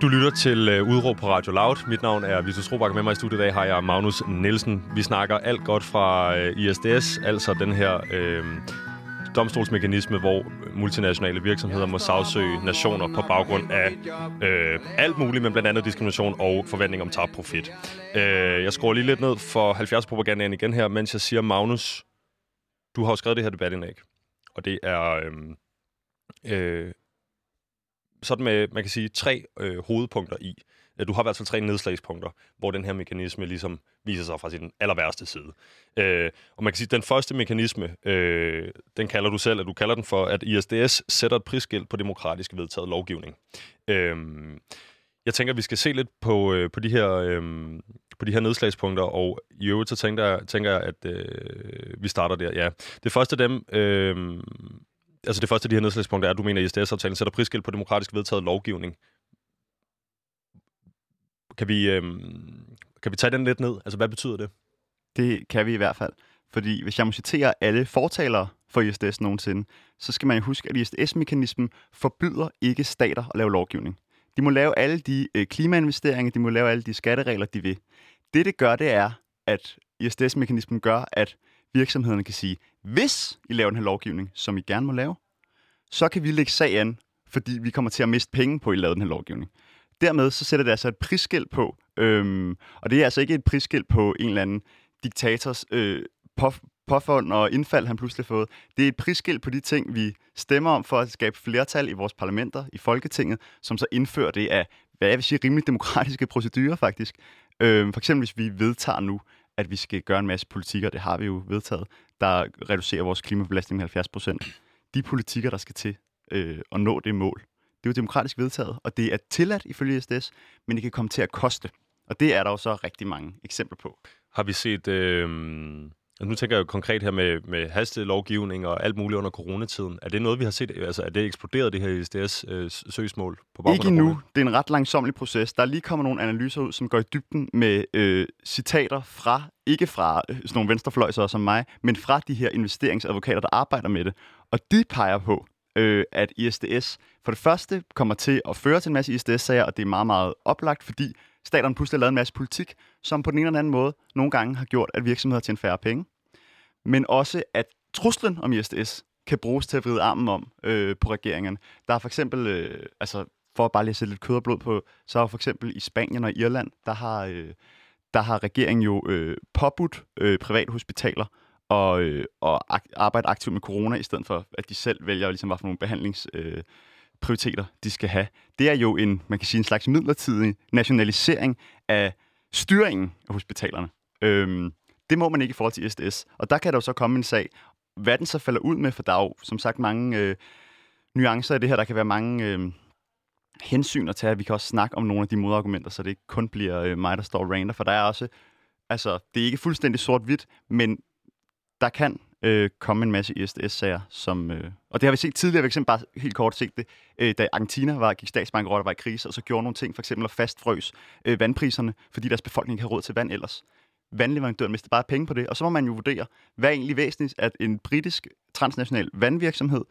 du lytter til øh, Udråb på Radio Loud. Mit navn er Vitus Robak. Med mig i studiet i dag har jeg Magnus Nielsen. Vi snakker alt godt fra øh, ISDS, altså den her øh, domstolsmekanisme, hvor multinationale virksomheder må sagsøge nationer på baggrund af øh, alt muligt, men blandt andet diskrimination og forventning om tabt profit. Øh, jeg skruer lige lidt ned for 70 propagandaen igen her, mens jeg siger, Magnus, du har jo skrevet det her debatindlæg, og det er... Øh, øh, sådan med, man kan sige, tre øh, hovedpunkter i. Øh, du har i hvert fald tre nedslagspunkter, hvor den her mekanisme ligesom viser sig fra sin aller værste side. Øh, og man kan sige, at den første mekanisme, øh, den kalder du selv, at du kalder den for, at ISDS sætter et prisskilt på demokratisk vedtaget lovgivning. Øh, jeg tænker, at vi skal se lidt på, øh, på, de her, øh, på de her nedslagspunkter, og i øvrigt så tænker jeg, tænker jeg at øh, vi starter der. Ja. Det første af dem, øh, altså det første af de her nedslagspunkter er, at du mener, at ISDS-aftalen sætter prisskilt på demokratisk vedtaget lovgivning. Kan vi, øh, kan vi tage den lidt ned? Altså, hvad betyder det? Det kan vi i hvert fald. Fordi hvis jeg må citere alle fortalere for ISDS nogensinde, så skal man jo huske, at ISDS-mekanismen forbyder ikke stater at lave lovgivning. De må lave alle de øh, klimainvesteringer, de må lave alle de skatteregler, de vil. Det, det gør, det er, at ISDS-mekanismen gør, at virksomhederne kan sige, hvis I laver den her lovgivning, som I gerne må lave, så kan vi lægge sag an, fordi vi kommer til at miste penge på, at I laver den her lovgivning. Dermed så sætter det altså et prisskilt på, øhm, og det er altså ikke et prisskilt på en eller anden diktators øh, påfund og indfald, han pludselig har fået. Det er et prisskilt på de ting, vi stemmer om for at skabe flertal i vores parlamenter, i Folketinget, som så indfører det af, hvad jeg vil sige, rimelig demokratiske procedurer faktisk. Øhm, for eksempel hvis vi vedtager nu, at vi skal gøre en masse politikker, det har vi jo vedtaget, der reducerer vores klimabelastning med 70 procent. De politikker, der skal til øh, at nå det mål, det er jo demokratisk vedtaget, og det er tilladt ifølge SDS, men det kan komme til at koste. Og det er der jo så rigtig mange eksempler på. Har vi set... Øh nu tænker jeg jo konkret her med, med hastelovgivning og alt muligt under coronatiden. Er det noget, vi har set? Altså, er det eksploderet, det her SDS-søgsmål? Øh, på Ikke endnu. Det er en ret langsomlig proces. Der er lige kommet nogle analyser ud, som går i dybden med øh, citater fra, ikke fra øh, sådan nogle venstrefløjsere som mig, men fra de her investeringsadvokater, der arbejder med det. Og de peger på, øh, at ISDS for det første kommer til at føre til en masse ISDS-sager, og det er meget, meget oplagt, fordi staterne pludselig har lavet en masse politik, som på den ene eller anden måde nogle gange har gjort, at virksomheder tjener færre penge. Men også, at truslen om ISDS kan bruges til at vride armen om øh, på regeringerne. Der er for eksempel, øh, altså for at bare lige sætte lidt kød og blod på, så er for eksempel i Spanien og Irland, der har, øh, der har regeringen jo øh, påbudt øh, private hospitaler og, øh, og ak- arbejde aktivt med corona, i stedet for at de selv vælger, ligesom, hvad for nogle behandlings... Øh, prioriteter, de skal have. Det er jo en, man kan sige, en slags midlertidig nationalisering af styringen af hospitalerne. Øhm, det må man ikke i forhold til SDS. Og der kan der jo så komme en sag. Hvad den så falder ud med, for der er jo som sagt mange øh, nuancer i det her. Der kan være mange øh, hensyn at tage. Vi kan også snakke om nogle af de modargumenter, så det ikke kun bliver øh, mig, der står og rander. For der er også, altså, det er ikke fuldstændig sort-hvidt, men der kan øh, komme en masse ISDS-sager, som, øh, og det har vi set tidligere, for eksempel bare helt kort set det, øh, da Argentina var, gik statsbankerot og var i krise, og så gjorde nogle ting, for eksempel at fastfrøs øh, vandpriserne, fordi deres befolkning ikke har råd til vand ellers. Vandleverandøren mister bare penge på det, og så må man jo vurdere, hvad er egentlig væsentligt, at en britisk transnational vandvirksomhed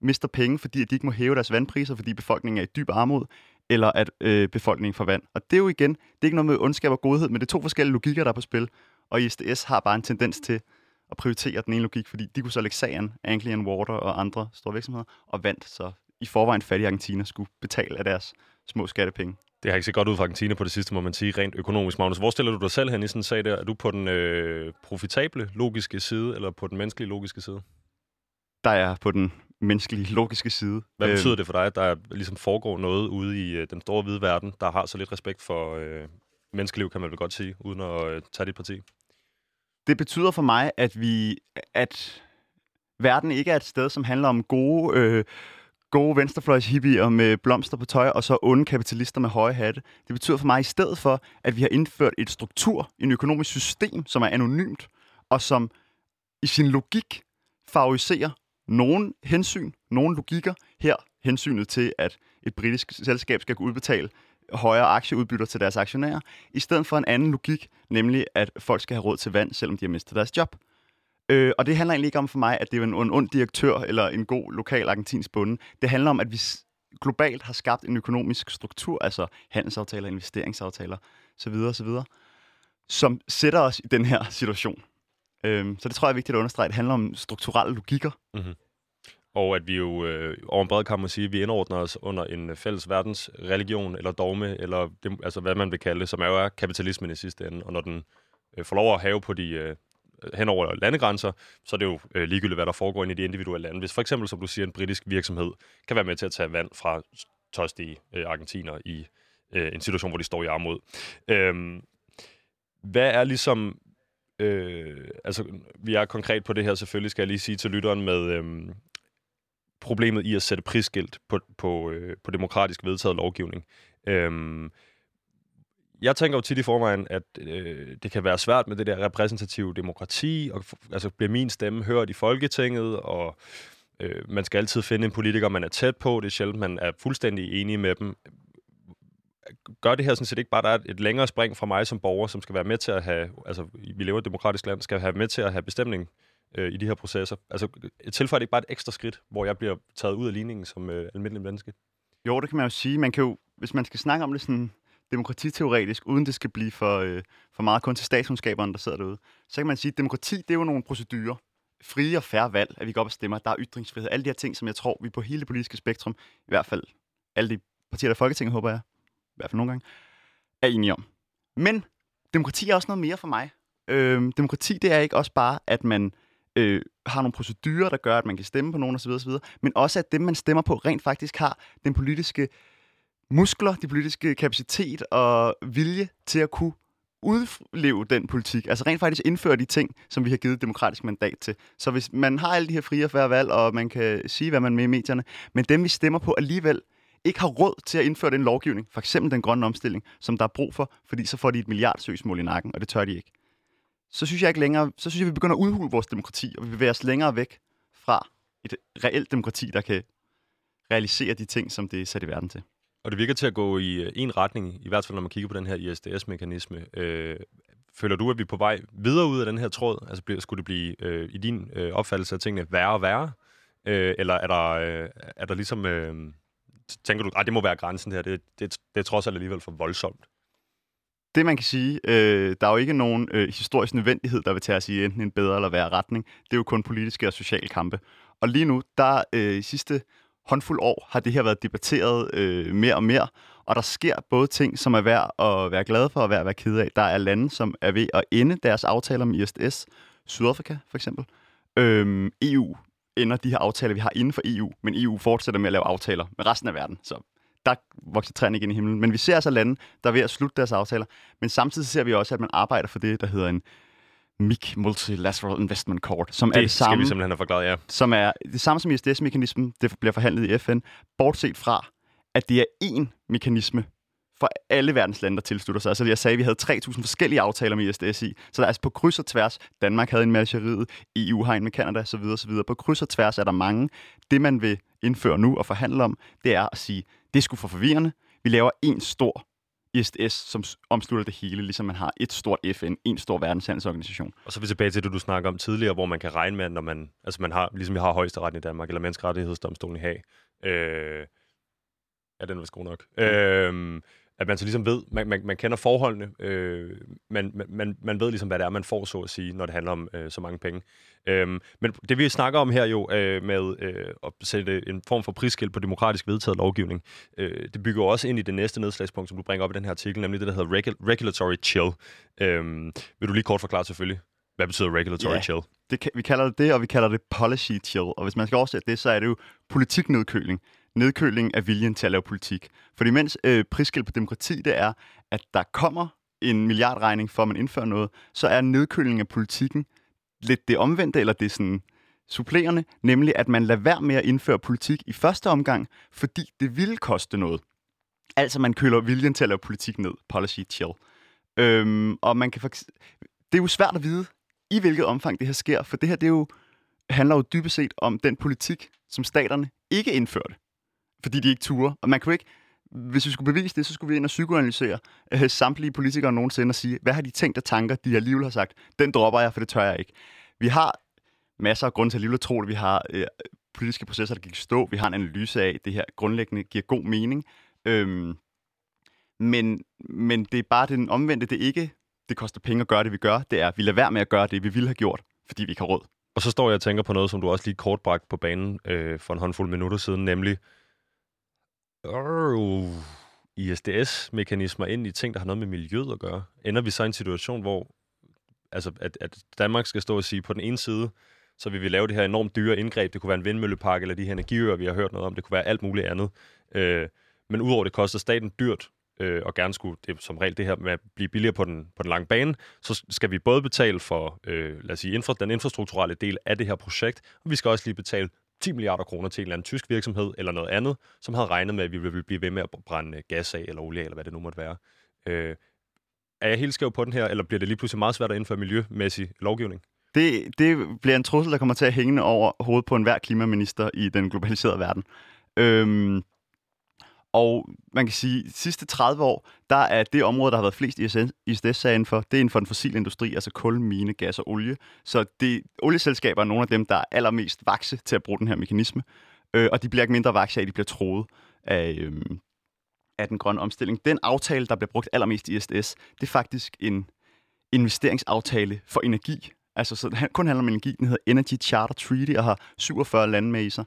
mister penge, fordi de ikke må hæve deres vandpriser, fordi befolkningen er i dyb armod, eller at øh, befolkningen får vand. Og det er jo igen, det er ikke noget med ondskab og godhed, men det er to forskellige logikker, der er på spil. Og ISDS har bare en tendens til at prioritere den ene logik, fordi de kunne så lægge sagen, Anglian Water og andre store virksomheder, og vandt så i forvejen fattige Argentina skulle betale af deres små skattepenge. Det har ikke set godt ud for Argentina på det sidste, må man sige, rent økonomisk. Magnus, hvor stiller du dig selv hen i sådan en sag der? Er du på den øh, profitable logiske side, eller på den menneskelige logiske side? Der er på den menneskelige logiske side. Hvad betyder øhm. det for dig, at der ligesom foregår noget ude i øh, den store hvide verden, der har så lidt respekt for øh, menneskeliv, kan man vel godt sige, uden at øh, tage dit parti? Det betyder for mig, at vi, at verden ikke er et sted, som handler om gode, øh, gode venstrefløjs hippier med blomster på tøj, og så onde kapitalister med høje hatte. Det betyder for mig i stedet for, at vi har indført et struktur, en økonomisk system, som er anonymt, og som i sin logik favoriserer nogle hensyn, nogle logikker. Her hensynet til, at et britisk selskab skal kunne udbetale højere aktieudbytter til deres aktionærer, i stedet for en anden logik, nemlig at folk skal have råd til vand, selvom de har mistet deres job. Øh, og det handler egentlig ikke om for mig, at det er en, en ond direktør eller en god lokal argentinsk bonde. Det handler om, at vi globalt har skabt en økonomisk struktur, altså handelsaftaler, investeringsaftaler osv. osv., som sætter os i den her situation. Øh, så det tror jeg er vigtigt at understrege. Det handler om strukturelle logikker. Mm-hmm og at vi jo øh, over en bred kan må sige, at vi indordner os under en øh, fælles verdens religion eller dogme, eller det, altså hvad man vil kalde det, som er jo er kapitalismen i sidste ende. Og når den øh, får lov at have på de øh, hen over landegrænser, så er det jo øh, ligegyldigt, hvad der foregår inde i de individuelle lande. Hvis for eksempel, som du siger, en britisk virksomhed kan være med til at tage vand fra tostige øh, argentiner i øh, en situation, hvor de står i armod. Øh, hvad er ligesom Øh, altså, vi er konkret på det her, selvfølgelig skal jeg lige sige til lytteren med, øh, problemet i at sætte prisskilt på, på, øh, på demokratisk vedtaget lovgivning. Øhm, jeg tænker jo tit i forvejen, at øh, det kan være svært med det der repræsentative demokrati, og altså bliver min stemme hørt i Folketinget, og øh, man skal altid finde en politiker, man er tæt på. Det er sjældent, man er fuldstændig enig med dem. Gør det her sådan set ikke bare, der er et længere spring fra mig som borger, som skal være med til at have, altså vi lever i et demokratisk land, skal have med til at have bestemning øh, i de her processer? Altså, tilføjer det ikke bare et ekstra skridt, hvor jeg bliver taget ud af ligningen som øh, almindelig menneske? Jo, det kan man jo sige. Man kan jo hvis man skal snakke om det sådan demokratiteoretisk, uden det skal blive for, øh, for meget kun til statskundskaberne, der sidder derude, så kan man sige, at demokrati, det er jo nogle procedurer. Frie og færre valg, at vi går op og stemmer, der er ytringsfrihed, alle de her ting, som jeg tror, vi på hele det politiske spektrum, i hvert fald alle de partier, der er Folketinget, håber jeg, i hvert fald nogle gange, er enige om. Men demokrati er også noget mere for mig. Øh, demokrati, det er ikke også bare, at man øh, har nogle procedurer, der gør, at man kan stemme på nogen osv., osv., men også at dem, man stemmer på, rent faktisk har den politiske muskler, de politiske kapacitet og vilje til at kunne udleve den politik. Altså rent faktisk indføre de ting, som vi har givet demokratisk mandat til. Så hvis man har alle de her frie og færre valg, og man kan sige, hvad man vil i medierne, men dem, vi stemmer på alligevel, ikke har råd til at indføre den lovgivning, for eksempel den grønne omstilling, som der er brug for, fordi så får de et milliardsøgsmål i nakken, og det tør de ikke. Så synes jeg ikke længere, så synes jeg, vi begynder at udhule vores demokrati, og vi bevæger os længere væk fra et reelt demokrati, der kan realisere de ting, som det er sat i verden til. Og det virker til at gå i øh, en retning, i hvert fald når man kigger på den her ISDS-mekanisme. Øh, føler du, at vi er på vej videre ud af den her tråd? Altså skulle det blive øh, i din øh, opfattelse af tingene værre og værre? Øh, eller er der, øh, er der ligesom... Øh, tænker du, at det må være grænsen her? Det, det, det er trods alt alligevel for voldsomt. Det man kan sige, øh, der er jo ikke nogen øh, historisk nødvendighed, der vil tage os i enten en bedre eller værre retning. Det er jo kun politiske og sociale kampe. Og lige nu, der øh, sidste håndfuld år har det her været debatteret øh, mere og mere, og der sker både ting, som er værd at være glad for og værd at være ked af. Der er lande, som er ved at ende deres aftaler med ISDS, Sydafrika for eksempel. Øhm, EU ender de her aftaler, vi har inden for EU, men EU fortsætter med at lave aftaler med resten af verden. Så der vokser træerne igen i himlen. Men vi ser altså lande, der er ved at slutte deres aftaler. Men samtidig ser vi også, at man arbejder for det, der hedder en MIC, Multilateral Investment Court, som det er det samme, skal vi simpelthen have forklaret, ja. som er det samme som ISDS-mekanismen, det bliver forhandlet i FN, bortset fra, at det er én mekanisme for alle verdens lande, der tilslutter sig. Altså jeg sagde, at vi havde 3.000 forskellige aftaler med ISDS i. Så der er altså på kryds og tværs. Danmark havde en med Algeriet, EU har en med Canada, så videre, så videre. På kryds og tværs er der mange. Det, man vil indføre nu og forhandle om, det er at sige, det skulle for forvirrende. Vi laver en stor ISDS, som omslutter det hele, ligesom man har et stort FN, en stor verdenshandelsorganisation. Og så er vi tilbage til det, du snakker om tidligere, hvor man kan regne med, når man, altså man har, ligesom vi har højesteretten i Danmark, eller menneskerettighedsdomstolen i Haag, øh, ja, den er vist god nok, øh, at man så ligesom ved, man, man, man kender forholdene, øh, man, man, man ved ligesom, hvad det er, man får, så at sige, når det handler om øh, så mange penge. Øhm, men det vi snakker om her jo øh, med øh, at sætte en form for prisskilt på demokratisk vedtaget lovgivning, øh, det bygger også ind i det næste nedslagspunkt, som du bringer op i den her artikel, nemlig det, der hedder regu- regulatory chill. Øhm, vil du lige kort forklare selvfølgelig, hvad betyder regulatory yeah. chill? Det, vi kalder det det, og vi kalder det policy chill. Og hvis man skal oversætte det, så er det jo politiknedkøling nedkøling af viljen til at lave politik. Fordi mens øh, prisskilt på demokrati, det er, at der kommer en milliardregning for, at man indfører noget, så er nedkøling af politikken lidt det omvendte, eller det sådan supplerende, nemlig at man lader være med at indføre politik i første omgang, fordi det ville koste noget. Altså man køler viljen til at lave politik ned, policy chill. Øhm, og man kan faktisk... Det er jo svært at vide, i hvilket omfang det her sker, for det her det er jo, handler jo dybest set om den politik, som staterne ikke indførte fordi de ikke turer. Og man kunne ikke, hvis vi skulle bevise det, så skulle vi ind og psykoanalysere øh, samtlige politikere nogensinde og sige, hvad har de tænkt af tanker, de alligevel har sagt, den dropper jeg, for det tør jeg ikke. Vi har masser af grund til alligevel at tro, at vi har øh, politiske processer, der gik stå. Vi har en analyse af, at det her grundlæggende giver god mening. Øhm, men, men det er bare den omvendte. Det er ikke, det koster penge at gøre det, vi gør. Det er, at vi lader være med at gøre det, vi ville have gjort, fordi vi ikke har råd. Og så står jeg og tænker på noget, som du også lige kort bragt på banen øh, for en håndfuld minutter siden, nemlig Øh, uh, ISDS-mekanismer ind i ting, der har noget med miljøet at gøre? Ender vi så i en situation, hvor altså, at, at Danmark skal stå og sige på den ene side, så vi lave det her enormt dyre indgreb. Det kunne være en vindmøllepark, eller de her energiøer, vi har hørt noget om. Det kunne være alt muligt andet. Øh, men udover det koster staten dyrt, øh, og gerne skulle det som regel det her med at blive billigere på den, på den lange bane, så skal vi både betale for øh, lad os sige, infra, den infrastrukturelle del af det her projekt, og vi skal også lige betale 10 milliarder kroner til en eller anden tysk virksomhed eller noget andet, som havde regnet med, at vi ville blive ved med at brænde øh, gas af eller olie eller hvad det nu måtte være. Øh, er jeg helt skæv på den her, eller bliver det lige pludselig meget svært at indføre miljømæssig lovgivning? Det, det bliver en trussel, der kommer til at hænge over hovedet på enhver klimaminister i den globaliserede verden. Øhm, og man kan sige, at de sidste 30 år, der er det område, der har været flest ISDS-sagen for, det er inden for den fossile industri, altså kul, mine, gas og olie. Så det, olieselskaber er nogle af dem, der er allermest vakse til at bruge den her mekanisme. Øh, og de bliver ikke mindre vakse af, de bliver troet af, øh, af den grønne omstilling. Den aftale, der bliver brugt allermest i ISDS, det er faktisk en investeringsaftale for energi. Altså, så det kun handler om energi. Den hedder Energy Charter Treaty og har 47 lande med i sig.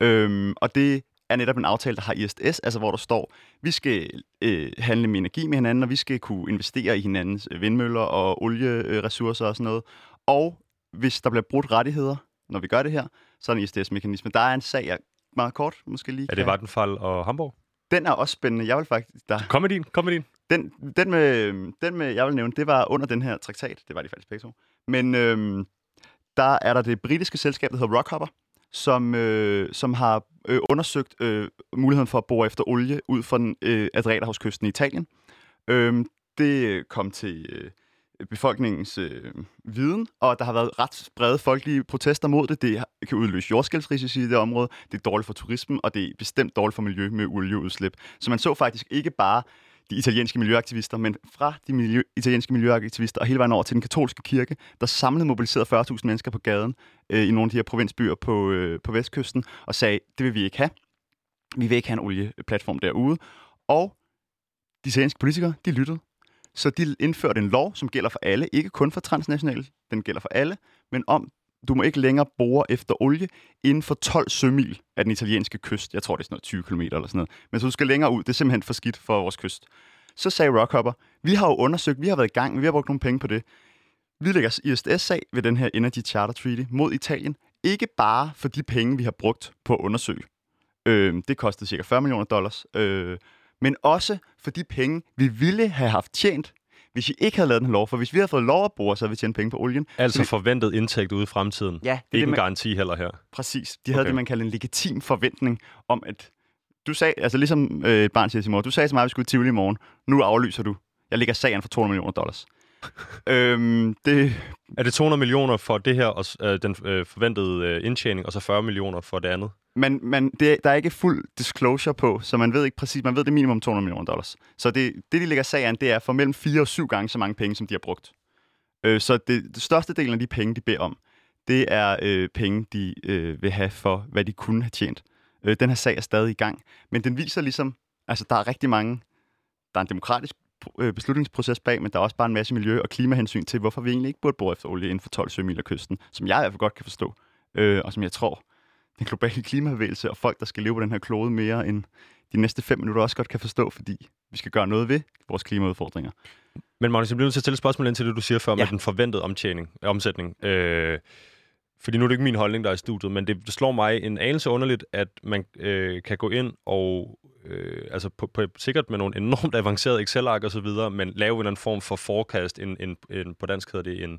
Øhm, og det er netop en aftale, der har ISDS, altså hvor der står, vi skal øh, handle med energi med hinanden, og vi skal kunne investere i hinandens vindmøller og olieressourcer og sådan noget. Og hvis der bliver brudt rettigheder, når vi gør det her, så er en ISDS-mekanisme. Der er en sag, jeg meget kort måske lige Er det Vattenfall og Hamburg? Den er også spændende. Jeg vil faktisk... Der, Kom med din, kom med din. den, den, med, den med, jeg vil nævne, det var under den her traktat. Det var de faktisk begge to. Men øhm, der er der det britiske selskab, der hedder Rockhopper, som, øh, som har øh, undersøgt øh, muligheden for at bore efter olie ud fra den øh, Adriaterhavskysten i Italien. Øh, det kom til øh, befolkningens øh, viden, og der har været ret brede folkelige protester mod det. Det kan udløse jordskælvsrisici i det område, det er dårligt for turismen, og det er bestemt dårligt for miljø med olieudslip. Så man så faktisk ikke bare de italienske miljøaktivister, men fra de miljø, italienske miljøaktivister og hele vejen over til den katolske kirke, der samlede mobiliserede 40.000 mennesker på gaden øh, i nogle af de her provinsbyer på, øh, på vestkysten, og sagde, det vil vi ikke have. Vi vil ikke have en olieplatform derude. Og de italienske politikere, de lyttede. Så de indførte en lov, som gælder for alle, ikke kun for transnationale, den gælder for alle, men om, du må ikke længere bore efter olie inden for 12 sømil af den italienske kyst. Jeg tror, det er sådan noget 20 km eller sådan noget. Men så du skal længere ud. Det er simpelthen for skidt for vores kyst. Så sagde Rockhopper, vi har jo undersøgt, vi har været i gang, vi har brugt nogle penge på det. Vi lægger ISDS-sag ved den her Energy Charter Treaty mod Italien. Ikke bare for de penge, vi har brugt på at undersøge. Øh, det kostede cirka 40 millioner dollars. Øh, men også for de penge, vi ville have haft tjent, hvis vi ikke havde lavet den lov. For hvis vi havde fået lov at bore, så havde vi tjent penge på olien. Altså vi... forventet indtægt ude i fremtiden. Ja, det er Ikke det, en man... garanti heller her. Præcis. De havde Okay. det, man kalder en legitim forventning om, at du sagde, altså ligesom øh, et barn siger til mor, du sagde til mig, at vi skulle i Tivoli i morgen. Nu aflyser du. Jeg lægger sagen for 200 millioner dollars. øhm, det, Er det 200 millioner for det her, og øh, den øh, forventede øh, indtjening, og så 40 millioner for det andet? man, man, det, der er ikke fuld disclosure på, så man ved ikke præcis, man ved det minimum 200 millioner dollars. Så det, det de lægger sag an, det er for mellem 4 og 7 gange så mange penge, som de har brugt. Øh, så det, det største del af de penge, de beder om, det er øh, penge, de øh, vil have for, hvad de kunne have tjent. Øh, den her sag er stadig i gang, men den viser ligesom, altså der er rigtig mange, der er en demokratisk beslutningsproces bag, men der er også bare en masse miljø- og klimahensyn til, hvorfor vi egentlig ikke burde bore efter olie inden for 12 sømil af kysten, som jeg i hvert fald godt kan forstå, øh, og som jeg tror, den globale klimabevægelse og folk, der skal leve på den her klode mere end de næste fem minutter også godt kan forstå, fordi vi skal gøre noget ved vores klimaudfordringer. Men Magnus, jeg bliver nødt til at stille spørgsmål ind til det, du siger før. Ja. med den forventede omtjening, omsætning. Øh, fordi nu er det ikke min holdning, der er i studiet, men det, det slår mig en anelse underligt, at man øh, kan gå ind og, øh, altså på, på, sikkert med nogle enormt avancerede Excel-ark og så videre, men lave en eller anden form for forecast, en, en, en, på dansk hedder det en...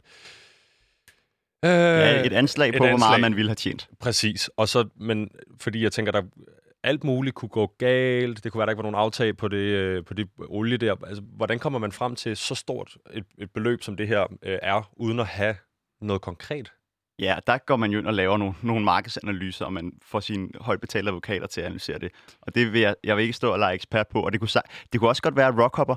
Øh, Ja, et anslag et på, hvor anslag. meget man ville have tjent. Præcis. Og så, men fordi jeg tænker, der alt muligt kunne gå galt. Det kunne være, der ikke var nogen aftag på det, øh, på det olie der. Altså, hvordan kommer man frem til så stort et, et beløb, som det her øh, er, uden at have noget konkret? Ja, der går man jo ind og laver nogle, nogle markedsanalyser, og man får sine højt betalte advokater til at analysere det. Og det vil jeg, jeg vil ikke stå og lege ekspert på. Og det kunne, det kunne også godt være, at Rockhopper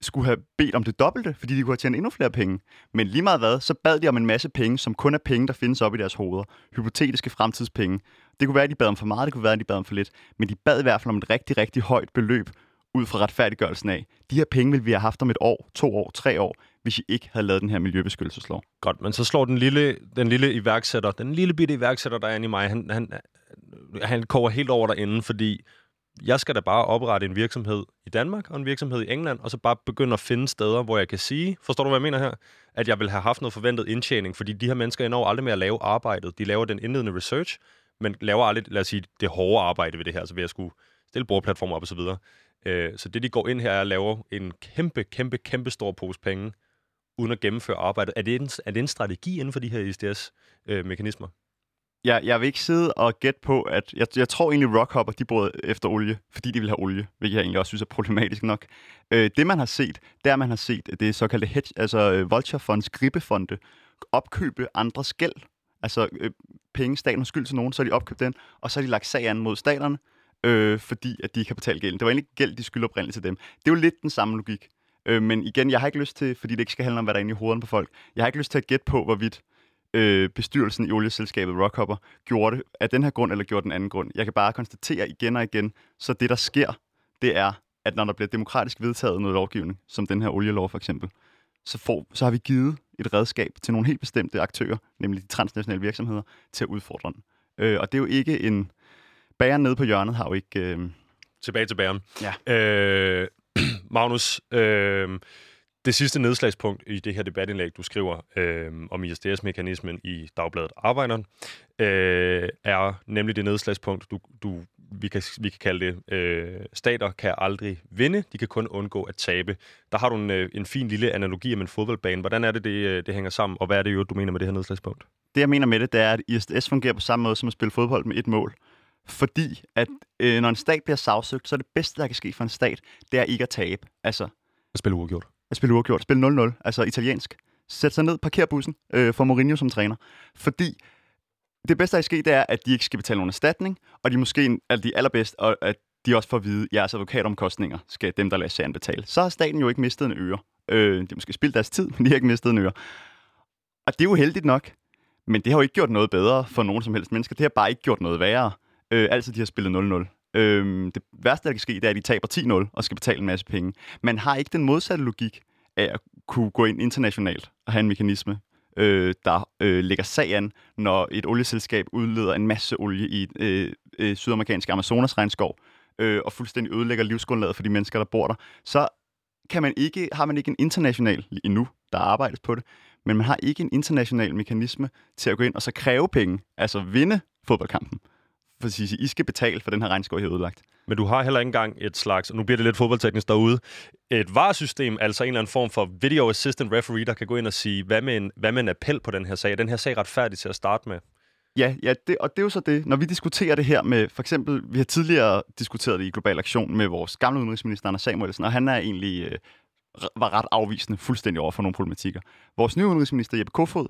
skulle have bedt om det dobbelte, fordi de kunne have tjent endnu flere penge. Men lige meget hvad, så bad de om en masse penge, som kun er penge, der findes op i deres hoveder. Hypotetiske fremtidspenge. Det kunne være, at de bad om for meget, det kunne være, at de bad om for lidt. Men de bad i hvert fald om et rigtig, rigtig højt beløb ud fra retfærdiggørelsen af. De her penge ville vi have haft om et år, to år, tre år, hvis I ikke havde lavet den her miljøbeskyttelseslov. Godt, men så slår den lille, den lille iværksætter, den lille bitte iværksætter, der er inde i mig, han, han, han koger helt over derinde, fordi jeg skal da bare oprette en virksomhed i Danmark og en virksomhed i England, og så bare begynde at finde steder, hvor jeg kan sige, forstår du, hvad jeg mener her? At jeg vil have haft noget forventet indtjening, fordi de her mennesker ender jo aldrig med at lave arbejdet. De laver den indledende research, men laver aldrig, lad os sige, det hårde arbejde ved det her, så ved at skulle stille brugerplatformer op og så videre. Øh, Så det, de går ind her, er at lave en kæmpe, kæmpe, kæmpe stor pose penge, uden at gennemføre arbejdet. Er det en, er det en strategi inden for de her ISDS-mekanismer? Øh, jeg, jeg vil ikke sidde og gætte på, at... Jeg, jeg tror egentlig, Rockhopper, de brød efter olie, fordi de vil have olie, hvilket jeg egentlig også synes er problematisk nok. Øh, det, man har set, det er, man har set det er såkaldte hedge, altså øh, Vulture Funds, gribefonde, opkøbe andres gæld. Altså øh, penge, staten har skyld til nogen, så har de opkøbt den, og så har de lagt sag an mod staterne, øh, fordi at de ikke har betalt gælden. Det var egentlig gæld, de skylder oprindeligt til dem. Det er jo lidt den samme logik. Øh, men igen, jeg har ikke lyst til, fordi det ikke skal handle om, hvad der er inde i hovederne på folk, jeg har ikke lyst til at gætte på, hvorvidt øh, bestyrelsen i olieselskabet Rockhopper gjorde det af den her grund eller gjorde den anden grund. Jeg kan bare konstatere igen og igen, så det der sker, det er, at når der bliver demokratisk vedtaget noget lovgivning, som den her olielov for eksempel, så, får, så har vi givet et redskab til nogle helt bestemte aktører, nemlig de transnationale virksomheder, til at udfordre den. Øh, og det er jo ikke en... Bageren nede på hjørnet har jo ikke... Øh... Tilbage til bæren. Ja. Øh, Magnus, øh, det sidste nedslagspunkt i det her debatindlæg, du skriver øh, om ISDS-mekanismen i Dagbladet Arbejderen, øh, er nemlig det nedslagspunkt, du, du, vi, kan, vi kan kalde det, øh, stater kan aldrig vinde, de kan kun undgå at tabe. Der har du en, øh, en fin lille analogi om en fodboldbane. Hvordan er det, det, øh, det hænger sammen, og hvad er det jo, du mener med det her nedslagspunkt? Det, jeg mener med det, det er, at ISDS fungerer på samme måde som at spille fodbold med et mål. Fordi at øh, når en stat bliver sagsøgt, så er det bedste, der kan ske for en stat, det er ikke at tabe. Altså, at spille uafgjort. At spille uafgjort. Spille 0-0, altså italiensk. Sæt sig ned, parker bussen, øh, for Mourinho som træner. Fordi det bedste, der kan ske, det er, at de ikke skal betale nogen erstatning, og de måske er de allerbedst, og at de også får at vide, at jeres advokatomkostninger skal dem, der lader sagen betale. Så har staten jo ikke mistet en øre. Øh, de har måske spildt deres tid, men de har ikke mistet en øre. Og det er jo heldigt nok, men det har jo ikke gjort noget bedre for nogen som helst mennesker. Det har bare ikke gjort noget værre. Øh, altid de har spillet 0-0. Øh, det værste, der kan ske, det er, at de taber 10-0 og skal betale en masse penge. Man har ikke den modsatte logik af at kunne gå ind internationalt og have en mekanisme, øh, der øh, lægger sag an, når et olieselskab udleder en masse olie i øh, øh, sydamerikanske Amazonas regnskov øh, og fuldstændig ødelægger livsgrundlaget for de mennesker, der bor der, så kan man ikke, har man ikke en international endnu, der arbejdes på det, men man har ikke en international mekanisme til at gå ind og så kræve penge, altså vinde fodboldkampen for at sige, I skal betale for den her regnskov, I har ødelagt. Men du har heller ikke engang et slags, og nu bliver det lidt fodboldteknisk derude, et VAR-system, altså en eller anden form for video assistant referee, der kan gå ind og sige, hvad med en, hvad med en appel på den her sag? Er den her sag retfærdig til at starte med? Ja, ja det, og det er jo så det. Når vi diskuterer det her med, for eksempel, vi har tidligere diskuteret det i Global Aktion med vores gamle udenrigsminister, Anders Samuelsen, og han er egentlig øh, var ret afvisende fuldstændig over for nogle problematikker. Vores nye udenrigsminister, Jeppe Kofod,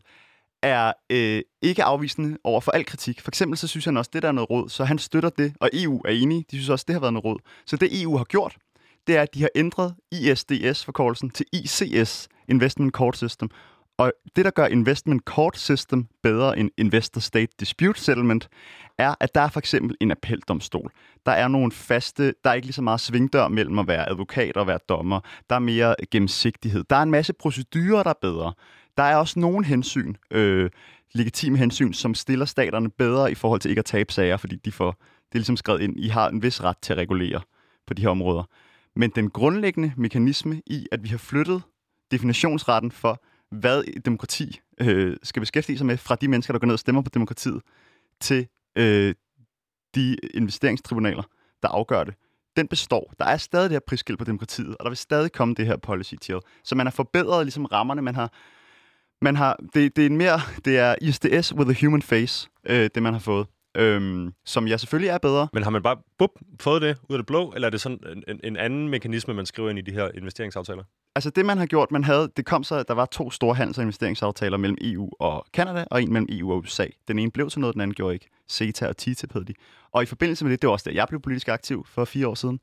er øh, ikke afvisende over for al kritik. For eksempel så synes han også, det der er noget råd, så han støtter det, og EU er enige, de synes også, det har været noget råd. Så det EU har gjort, det er, at de har ændret ISDS-forkortelsen til ICS, Investment Court System. Og det, der gør Investment Court System bedre end Investor State Dispute Settlement, er, at der er for eksempel en appeldomstol. Der er nogle faste, der er ikke lige så meget svingdør mellem at være advokat og være dommer. Der er mere gennemsigtighed. Der er en masse procedurer, der er bedre. Der er også nogle hensyn, øh, legitime hensyn, som stiller staterne bedre i forhold til ikke at tabe sager, fordi de får, det er ligesom skrevet ind, I har en vis ret til at regulere på de her områder. Men den grundlæggende mekanisme i, at vi har flyttet definitionsretten for, hvad demokrati øh, skal beskæftige sig med, fra de mennesker, der går ned og stemmer på demokratiet, til øh, de investeringstribunaler, der afgør det, den består. Der er stadig det her prisskilt på demokratiet, og der vil stadig komme det her policy til. Så man har forbedret ligesom rammerne, man har man har, det, det er en mere, det er ISDS with a human face, øh, det man har fået. Øhm, som jeg selvfølgelig er bedre. Men har man bare bup, fået det ud af det blå, eller er det sådan en, en anden mekanisme, man skriver ind i de her investeringsaftaler? Altså det, man har gjort, man havde, det kom så, at der var to store handels- og investeringsaftaler mellem EU og Kanada, og en mellem EU og USA. Den ene blev til noget, den anden gjorde ikke. CETA og TTIP hed de. Og i forbindelse med det, det var også der, jeg blev politisk aktiv for fire år siden,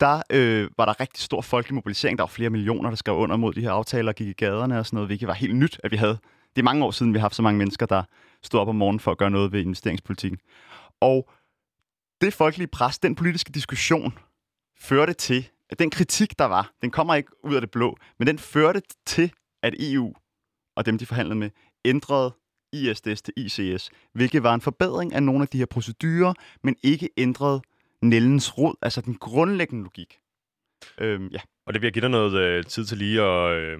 der øh, var der rigtig stor folkelig mobilisering. Der var flere millioner, der skrev under mod de her aftaler og gik i gaderne og sådan noget, hvilket var helt nyt, at vi havde. Det er mange år siden, vi har haft så mange mennesker, der stod op om morgenen for at gøre noget ved investeringspolitikken. Og det folkelige pres, den politiske diskussion, førte til, at den kritik, der var, den kommer ikke ud af det blå, men den førte til, at EU og dem, de forhandlede med, ændrede ISDS til ICS, hvilket var en forbedring af nogle af de her procedurer, men ikke ændrede Nellens rod, altså den grundlæggende logik. Øhm, ja. Og det vil jeg give dig noget øh, tid til lige at øh,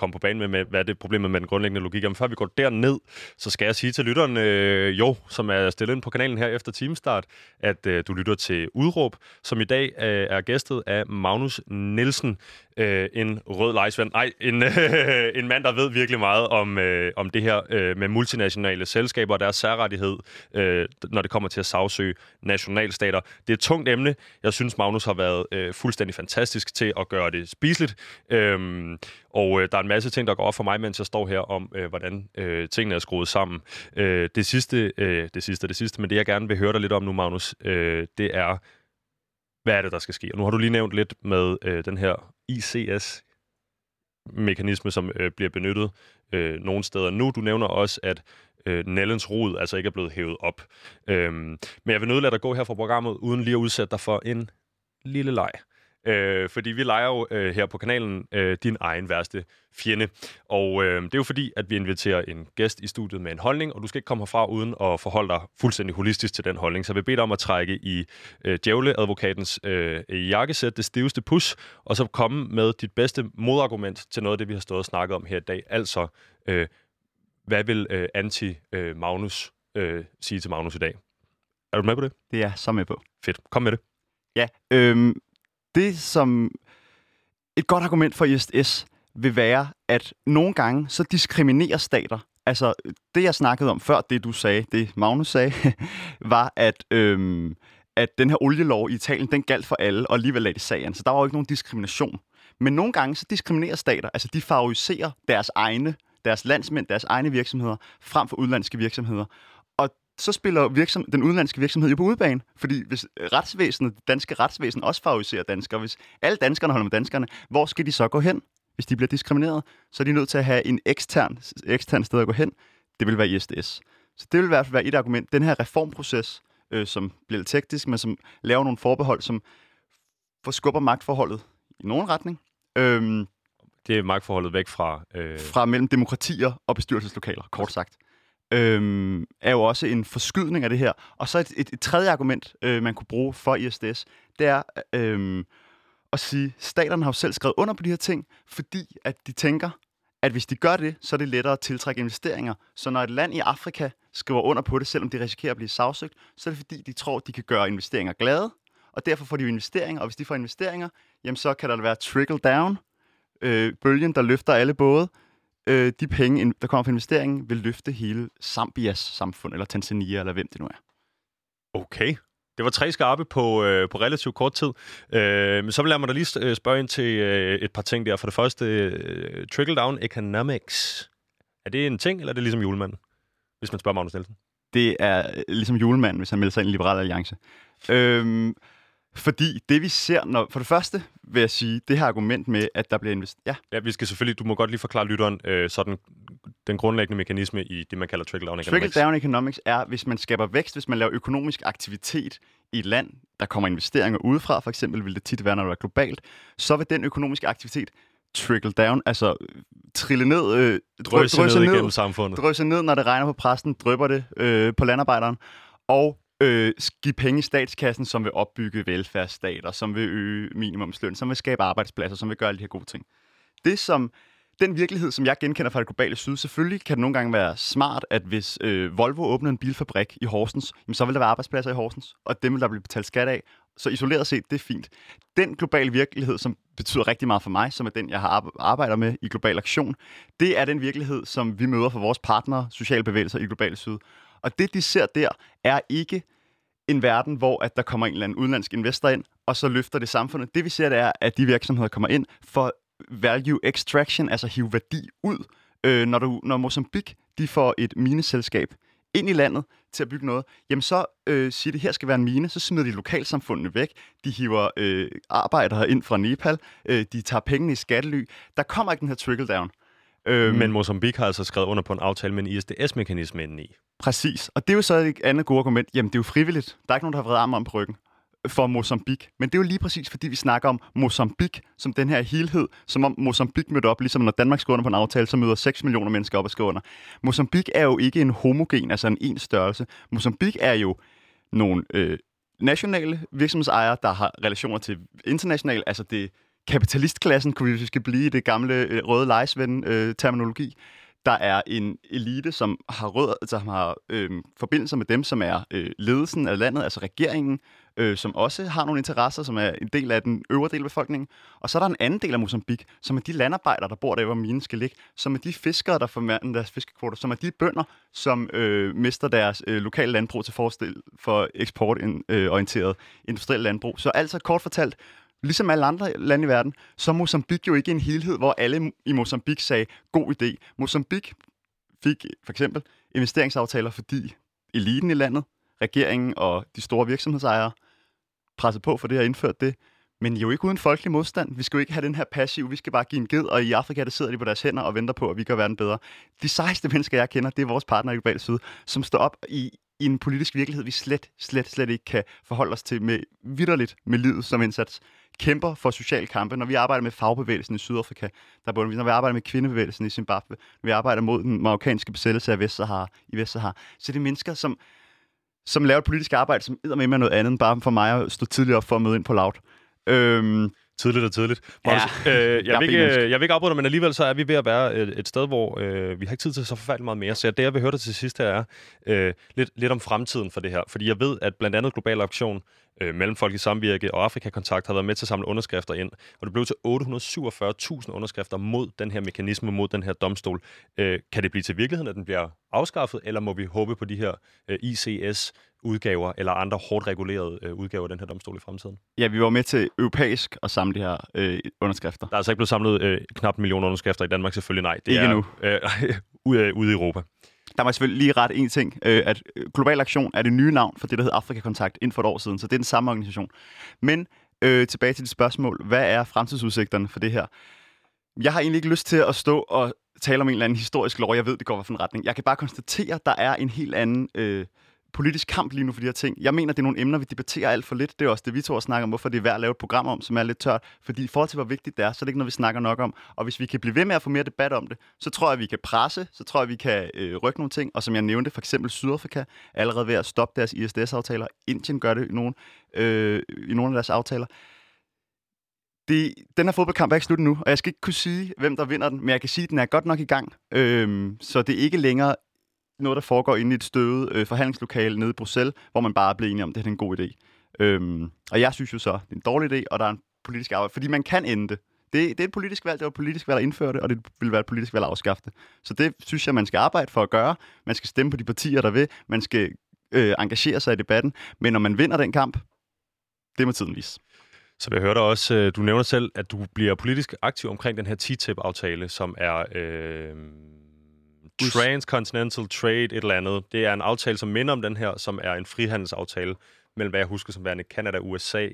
komme på banen med, med, hvad er det problemet med den grundlæggende logik. Men før vi går derned, så skal jeg sige til lytteren, øh, jo, som er stillet ind på kanalen her efter timestart, at øh, du lytter til Udråb, som i dag øh, er gæstet af Magnus Nielsen, øh, en rød lejsvand. Nej, en, øh, en mand, der ved virkelig meget om, øh, om det her øh, med multinationale selskaber og deres særrettighed, øh, når det kommer til at sagsøge nationalstater. Det er et tungt emne. Jeg synes, Magnus har været øh, fuldstændig fantastisk til at gøre det spiseligt. Øh, og øh, der er en masse ting, der går op for mig, mens jeg står her om, øh, hvordan øh, tingene er skruet sammen. Øh, det sidste, øh, det sidste, det sidste, men det jeg gerne vil høre dig lidt om nu, Magnus, øh, det er, hvad er det, der skal ske? Og nu har du lige nævnt lidt med øh, den her ICS-mekanisme, som øh, bliver benyttet øh, nogle steder nu. Du nævner også, at øh, Nellens rod altså ikke er blevet hævet op. Øhm, men jeg vil nødlade dig gå her fra programmet, uden lige at udsætte dig for en lille leg. Øh, fordi vi leger jo øh, her på kanalen øh, din egen værste fjende. Og øh, det er jo fordi, at vi inviterer en gæst i studiet med en holdning, og du skal ikke komme herfra uden at forholde dig fuldstændig holistisk til den holdning. Så jeg vil bede dig om at trække i øh, djævleadvokatens øh, jakkesæt, det stiveste pus, og så komme med dit bedste modargument til noget af det, vi har stået og snakket om her i dag. Altså, øh, hvad vil øh, anti-Magnus øh, sige til Magnus i dag? Er du med på det? Det er jeg så med på. Fedt. Kom med det. Ja, øhm, det som et godt argument for ISS vil være, at nogle gange så diskriminerer stater. Altså, det jeg snakkede om før, det du sagde, det Magnus sagde, var, at, øhm, at den her olielov i Italien, den galt for alle, og alligevel lagde det sagen. Så der var jo ikke nogen diskrimination. Men nogle gange så diskriminerer stater, altså de favoriserer deres egne, deres landsmænd, deres egne virksomheder, frem for udlandske virksomheder så spiller virksom, den udenlandske virksomhed jo på udebane. Fordi hvis retsvæsenet, det danske retsvæsen også favoriserer danskere, hvis alle danskerne holder med danskerne, hvor skal de så gå hen, hvis de bliver diskrimineret? Så er de nødt til at have en ekstern, ekstern sted at gå hen. Det vil være ISDS. Så det vil i hvert fald være et argument. Den her reformproces, øh, som bliver lidt teknisk, men som laver nogle forbehold, som forskubber magtforholdet i nogen retning. Øhm, det er magtforholdet væk fra... Øh... Fra mellem demokratier og bestyrelseslokaler, kort sagt øhm, er jo også en forskydning af det her. Og så et, et, et tredje argument, øh, man kunne bruge for ISDS, det er øhm, at sige, staterne har jo selv skrevet under på de her ting, fordi at de tænker, at hvis de gør det, så er det lettere at tiltrække investeringer. Så når et land i Afrika skriver under på det, selvom de risikerer at blive sagsøgt, så er det fordi, de tror, de kan gøre investeringer glade, og derfor får de jo investeringer, og hvis de får investeringer, jamen så kan der være trickle down, øh, bølgen, der løfter alle både, øh, de penge, der kommer fra investeringen, vil løfte hele Zambias samfund, eller Tanzania, eller hvem det nu er. Okay. Det var tre skarpe på, øh, på relativt kort tid. Øh, men så vil jeg mig da lige øh, spørge ind til øh, et par ting der. For det første, øh, trickle-down economics. Er det en ting, eller er det ligesom julemanden? Hvis man spørger Magnus Nielsen. Det er øh, ligesom julemanden, hvis han melder sig ind i Liberal Alliance. Øh, fordi det vi ser, når, for det første vil jeg sige, det her argument med, at der bliver investeret... Ja. ja, vi skal selvfølgelig, du må godt lige forklare lytteren øh, sådan den grundlæggende mekanisme i det, man kalder trickle-down economics. Trickle-down economics er, hvis man skaber vækst, hvis man laver økonomisk aktivitet i et land, der kommer investeringer udefra, for eksempel vil det tit være, når det er globalt, så vil den økonomiske aktivitet trickle down, altså trille ned, øh, drøse, drøse ned, ned igennem samfundet. Drøse ned, når det regner på præsten, drypper det øh, på landarbejderen, og øh, give penge i statskassen, som vil opbygge velfærdsstater, som vil øge minimumsløn, som vil skabe arbejdspladser, som vil gøre alle de her gode ting. Det som den virkelighed, som jeg genkender fra det globale syd, selvfølgelig kan det nogle gange være smart, at hvis øh, Volvo åbner en bilfabrik i Horsens, jamen, så vil der være arbejdspladser i Horsens, og dem vil der blive betalt skat af. Så isoleret set, det er fint. Den globale virkelighed, som betyder rigtig meget for mig, som er den, jeg har arbejder med i Global Aktion, det er den virkelighed, som vi møder for vores partnere, sociale bevægelser i Global Syd. Og det, de ser der, er ikke en verden, hvor at der kommer en eller anden udenlandsk investor ind, og så løfter det samfundet. Det vi ser, det er, at de virksomheder kommer ind for value extraction, altså hive værdi ud. Øh, når, du, når Mozambique de får et mineselskab ind i landet til at bygge noget, jamen så øh, siger de, her skal være en mine, så smider de lokalsamfundene væk, de hiver øh, arbejdere ind fra Nepal, øh, de tager pengene i skattely. Der kommer ikke den her trickle-down. Øhm, Men Mozambique har altså skrevet under på en aftale med en ISDS-mekanisme indeni. Præcis. Og det er jo så et andet gode argument. Jamen, det er jo frivilligt. Der er ikke nogen, der har vredet armen om på ryggen for Mozambique. Men det er jo lige præcis, fordi vi snakker om Mozambique som den her helhed, som om Mozambique mødte op, ligesom når Danmark skriver under på en aftale, så møder 6 millioner mennesker op og skriver under. Mozambique er jo ikke en homogen, altså en en størrelse. Mozambique er jo nogle øh, nationale virksomhedsejere, der har relationer til internationale, altså det kapitalistklassen, kunne vi skal blive i det gamle øh, røde lejesven-terminologi. Øh, der er en elite, som har, rød, altså, som har øh, forbindelser med dem, som er øh, ledelsen af landet, altså regeringen, øh, som også har nogle interesser, som er en del af den øvre del af befolkningen. Og så er der en anden del af Mozambique, som er de landarbejdere, der bor der, hvor minen skal ligge, som er de fiskere, der får deres fiskekvoter, som er de bønder, som øh, mister deres øh, lokale landbrug til forstil for eksportorienteret øh, industrielt landbrug. Så altså kort fortalt, ligesom alle andre lande i verden, så er Mozambique jo ikke en helhed, hvor alle i Mozambique sagde, god idé. Mozambique fik for eksempel investeringsaftaler, fordi eliten i landet, regeringen og de store virksomhedsejere pressede på for det og indført det. Men jo ikke uden folkelig modstand. Vi skal jo ikke have den her passiv, vi skal bare give en ged, og i Afrika der sidder de på deres hænder og venter på, at vi gør verden bedre. De sejeste mennesker, jeg kender, det er vores partner i Global Syd, som står op i i en politisk virkelighed, vi slet, slet, slet ikke kan forholde os til med vidderligt med livet som indsats. Kæmper for social kampe. Når vi arbejder med fagbevægelsen i Sydafrika, der bunder vi. Når vi arbejder med kvindebevægelsen i Zimbabwe, når vi arbejder mod den marokkanske besættelse af Vestsahara i Vestsahara, så det er mennesker, som, som laver et politisk arbejde, som æder med med noget andet, end bare for mig at stå tidligt op for at møde ind på laut. Øhm, Tidligt og tidligt. Magnus, Ja. øh, jeg, vil ikke, jeg vil ikke afbryde dig, men alligevel så er vi ved at være et, et sted, hvor øh, vi har ikke tid til så forfærdeligt meget mere. Så det, jeg vil høre dig til sidst her, er øh, lidt, lidt om fremtiden for det her. Fordi jeg ved, at blandt andet Global Aktion, øh, Mellemfolkelig Samvirke og Afrika-kontakt har været med til at samle underskrifter ind. Og det blev til 847.000 underskrifter mod den her mekanisme, mod den her domstol. Øh, kan det blive til virkeligheden, at den bliver afskaffet, eller må vi håbe på de her øh, ICS-udgaver eller andre hårdt regulerede øh, udgaver af den her domstol i fremtiden? ja, vi var med til europæisk at samle de her øh, underskrifter. Der er altså ikke blevet samlet øh, knap en million underskrifter i Danmark, selvfølgelig nej. Det Ikke er, endnu. Øh, ude, øh, ude i Europa. Der må jeg selvfølgelig lige ret en ting, øh, at øh, Global Aktion er det nye navn for det, der hedder Afrika Kontakt inden for et år siden, så det er den samme organisation. Men øh, tilbage til dit spørgsmål, hvad er fremtidsudsigterne for det her? Jeg har egentlig ikke lyst til at stå og tale om en eller anden historisk lov. Jeg ved, det går i en retning. Jeg kan bare konstatere, at der er en helt anden øh, politisk kamp lige nu for de her ting. Jeg mener, det er nogle emner, vi debatterer alt for lidt. Det er også det, vi to har snakket om, hvorfor det er værd at lave et program om, som er lidt tørt. Fordi i forhold til, hvor vigtigt det er, så er det ikke noget, vi snakker nok om. Og hvis vi kan blive ved med at få mere debat om det, så tror jeg, vi kan presse, så tror jeg, vi kan øh, rykke nogle ting. Og som jeg nævnte, for eksempel Sydafrika er allerede ved at stoppe deres ISDS-aftaler. Indien gør det i nogle, øh, i nogle af deres aftaler. Det, den her fodboldkamp er ikke slut nu, og jeg skal ikke kunne sige, hvem der vinder den, men jeg kan sige, at den er godt nok i gang. Øhm, så det er ikke længere noget, der foregår inde i et støvet øh, forhandlingslokale nede i Bruxelles, hvor man bare bliver enige om, at det er en god idé. Øhm, og jeg synes jo så, det er en dårlig idé, og der er en politisk arbejde, fordi man kan ende det. Det, det er et politisk valg, det var et politisk valg at indføre det, og det vil være et politisk valg at afskaffe det. Så det synes jeg, man skal arbejde for at gøre. Man skal stemme på de partier, der vil. Man skal øh, engagere sig i debatten. Men når man vinder den kamp, det må tiden vise. Så jeg hørte også, øh, du nævner selv, at du bliver politisk aktiv omkring den her TTIP-aftale, som er øh, Transcontinental Trade et eller andet. Det er en aftale, som minder om den her, som er en frihandelsaftale mellem, hvad jeg husker som værende Kanada, USA,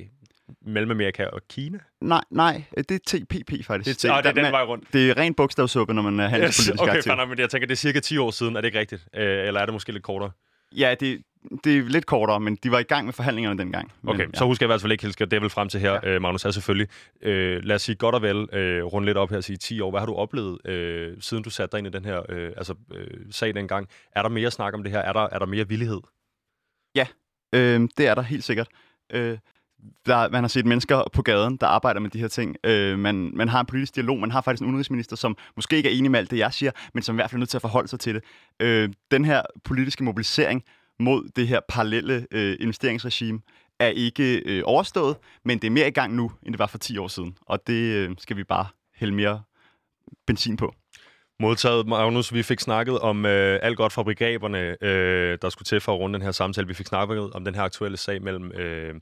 Mellemamerika og Kina. Nej, nej, det er TPP faktisk. Det, er, oh, det er den man- vej rundt. Det er ren bogstavsuppe, når man er handelspolitisk okay, aktiv. nok, men jeg tænker, det er cirka 10 år siden. Er det ikke rigtigt? Øh, eller er det måske lidt kortere? Ja, det, det er lidt kortere, men de var i gang med forhandlingerne dengang. Okay, men, så husker jeg i hvert fald ikke helt, det er vel frem til her, ja. øh, Magnus, er selvfølgelig. Øh, lad os sige godt og vel, øh, runde lidt op her og sige 10 år. Hvad har du oplevet, øh, siden du satte dig ind i den her øh, altså, øh, sag dengang? Er der mere snak om det her? Er der, er der mere villighed? Øh, det er der helt sikkert. Øh, der, man har set mennesker på gaden, der arbejder med de her ting. Øh, man, man har en politisk dialog. Man har faktisk en udenrigsminister, som måske ikke er enig med alt det, jeg siger, men som i hvert fald er nødt til at forholde sig til det. Øh, den her politiske mobilisering mod det her parallelle øh, investeringsregime er ikke øh, overstået, men det er mere i gang nu, end det var for 10 år siden. Og det øh, skal vi bare hælde mere benzin på. Modtaget, Magnus. Vi fik snakket om øh, alt godt fra brigaberne, øh, der skulle til for at runde den her samtale. Vi fik snakket om den her aktuelle sag mellem øh,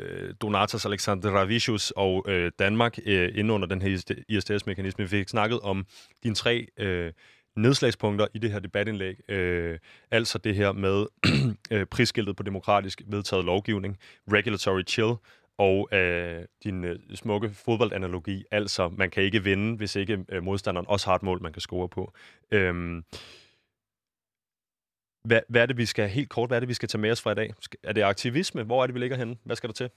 øh, Donatas Alexander Ravicius og øh, Danmark øh, inden under den her ISDS-mekanisme. Vi fik snakket om dine tre øh, nedslagspunkter i det her debatindlæg. Øh, altså det her med øh, prisskiltet på demokratisk vedtaget lovgivning, regulatory chill, og øh, din øh, smukke fodboldanalogi. Altså, man kan ikke vinde, hvis ikke øh, modstanderen også har et mål, man kan score på. Øhm, hvad, hvad er det, vi skal helt kort, hvad er det, vi skal tage med os fra i dag? Er det aktivisme? Hvor er det, vi ligger henne? Hvad skal der til?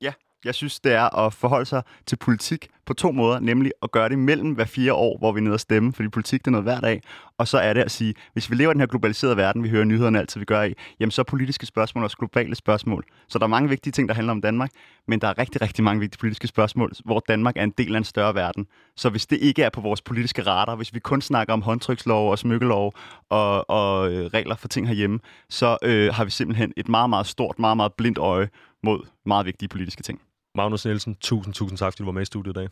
Ja, Jeg synes, det er at forholde sig til politik på to måder, nemlig at gøre det mellem hver fire år, hvor vi er nede og stemme, fordi politik det er noget hver dag, og så er det at sige, hvis vi lever i den her globaliserede verden, vi hører nyhederne altid, vi gør i, jamen så er politiske spørgsmål også globale spørgsmål. Så der er mange vigtige ting, der handler om Danmark, men der er rigtig, rigtig mange vigtige politiske spørgsmål, hvor Danmark er en del af en større verden. Så hvis det ikke er på vores politiske radar, hvis vi kun snakker om håndtrykslov og smykkelov og, og øh, regler for ting herhjemme, så øh, har vi simpelthen et meget, meget stort, meget, meget blindt øje mod meget vigtige politiske ting. Magnus Nielsen, tusind, tusind tak, fordi du var med i studiet i dag.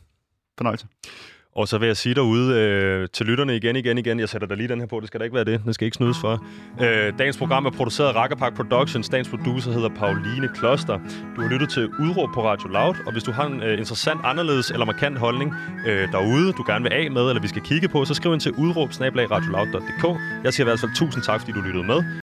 Fornøjelse. Og så vil jeg sige derude øh, til lytterne igen, igen, igen. Jeg sætter da lige den her på, det skal da ikke være det. Den skal ikke snydes for. Øh, dagens program er produceret af Rakkerpark Productions. Dagens producer hedder Pauline Kloster. Du har lyttet til Udråb på Radio Loud, og hvis du har en øh, interessant, anderledes eller markant holdning øh, derude, du gerne vil af med, eller vi skal kigge på, så skriv ind til udråb Jeg siger i hvert fald tusind tak, fordi du lyttede med.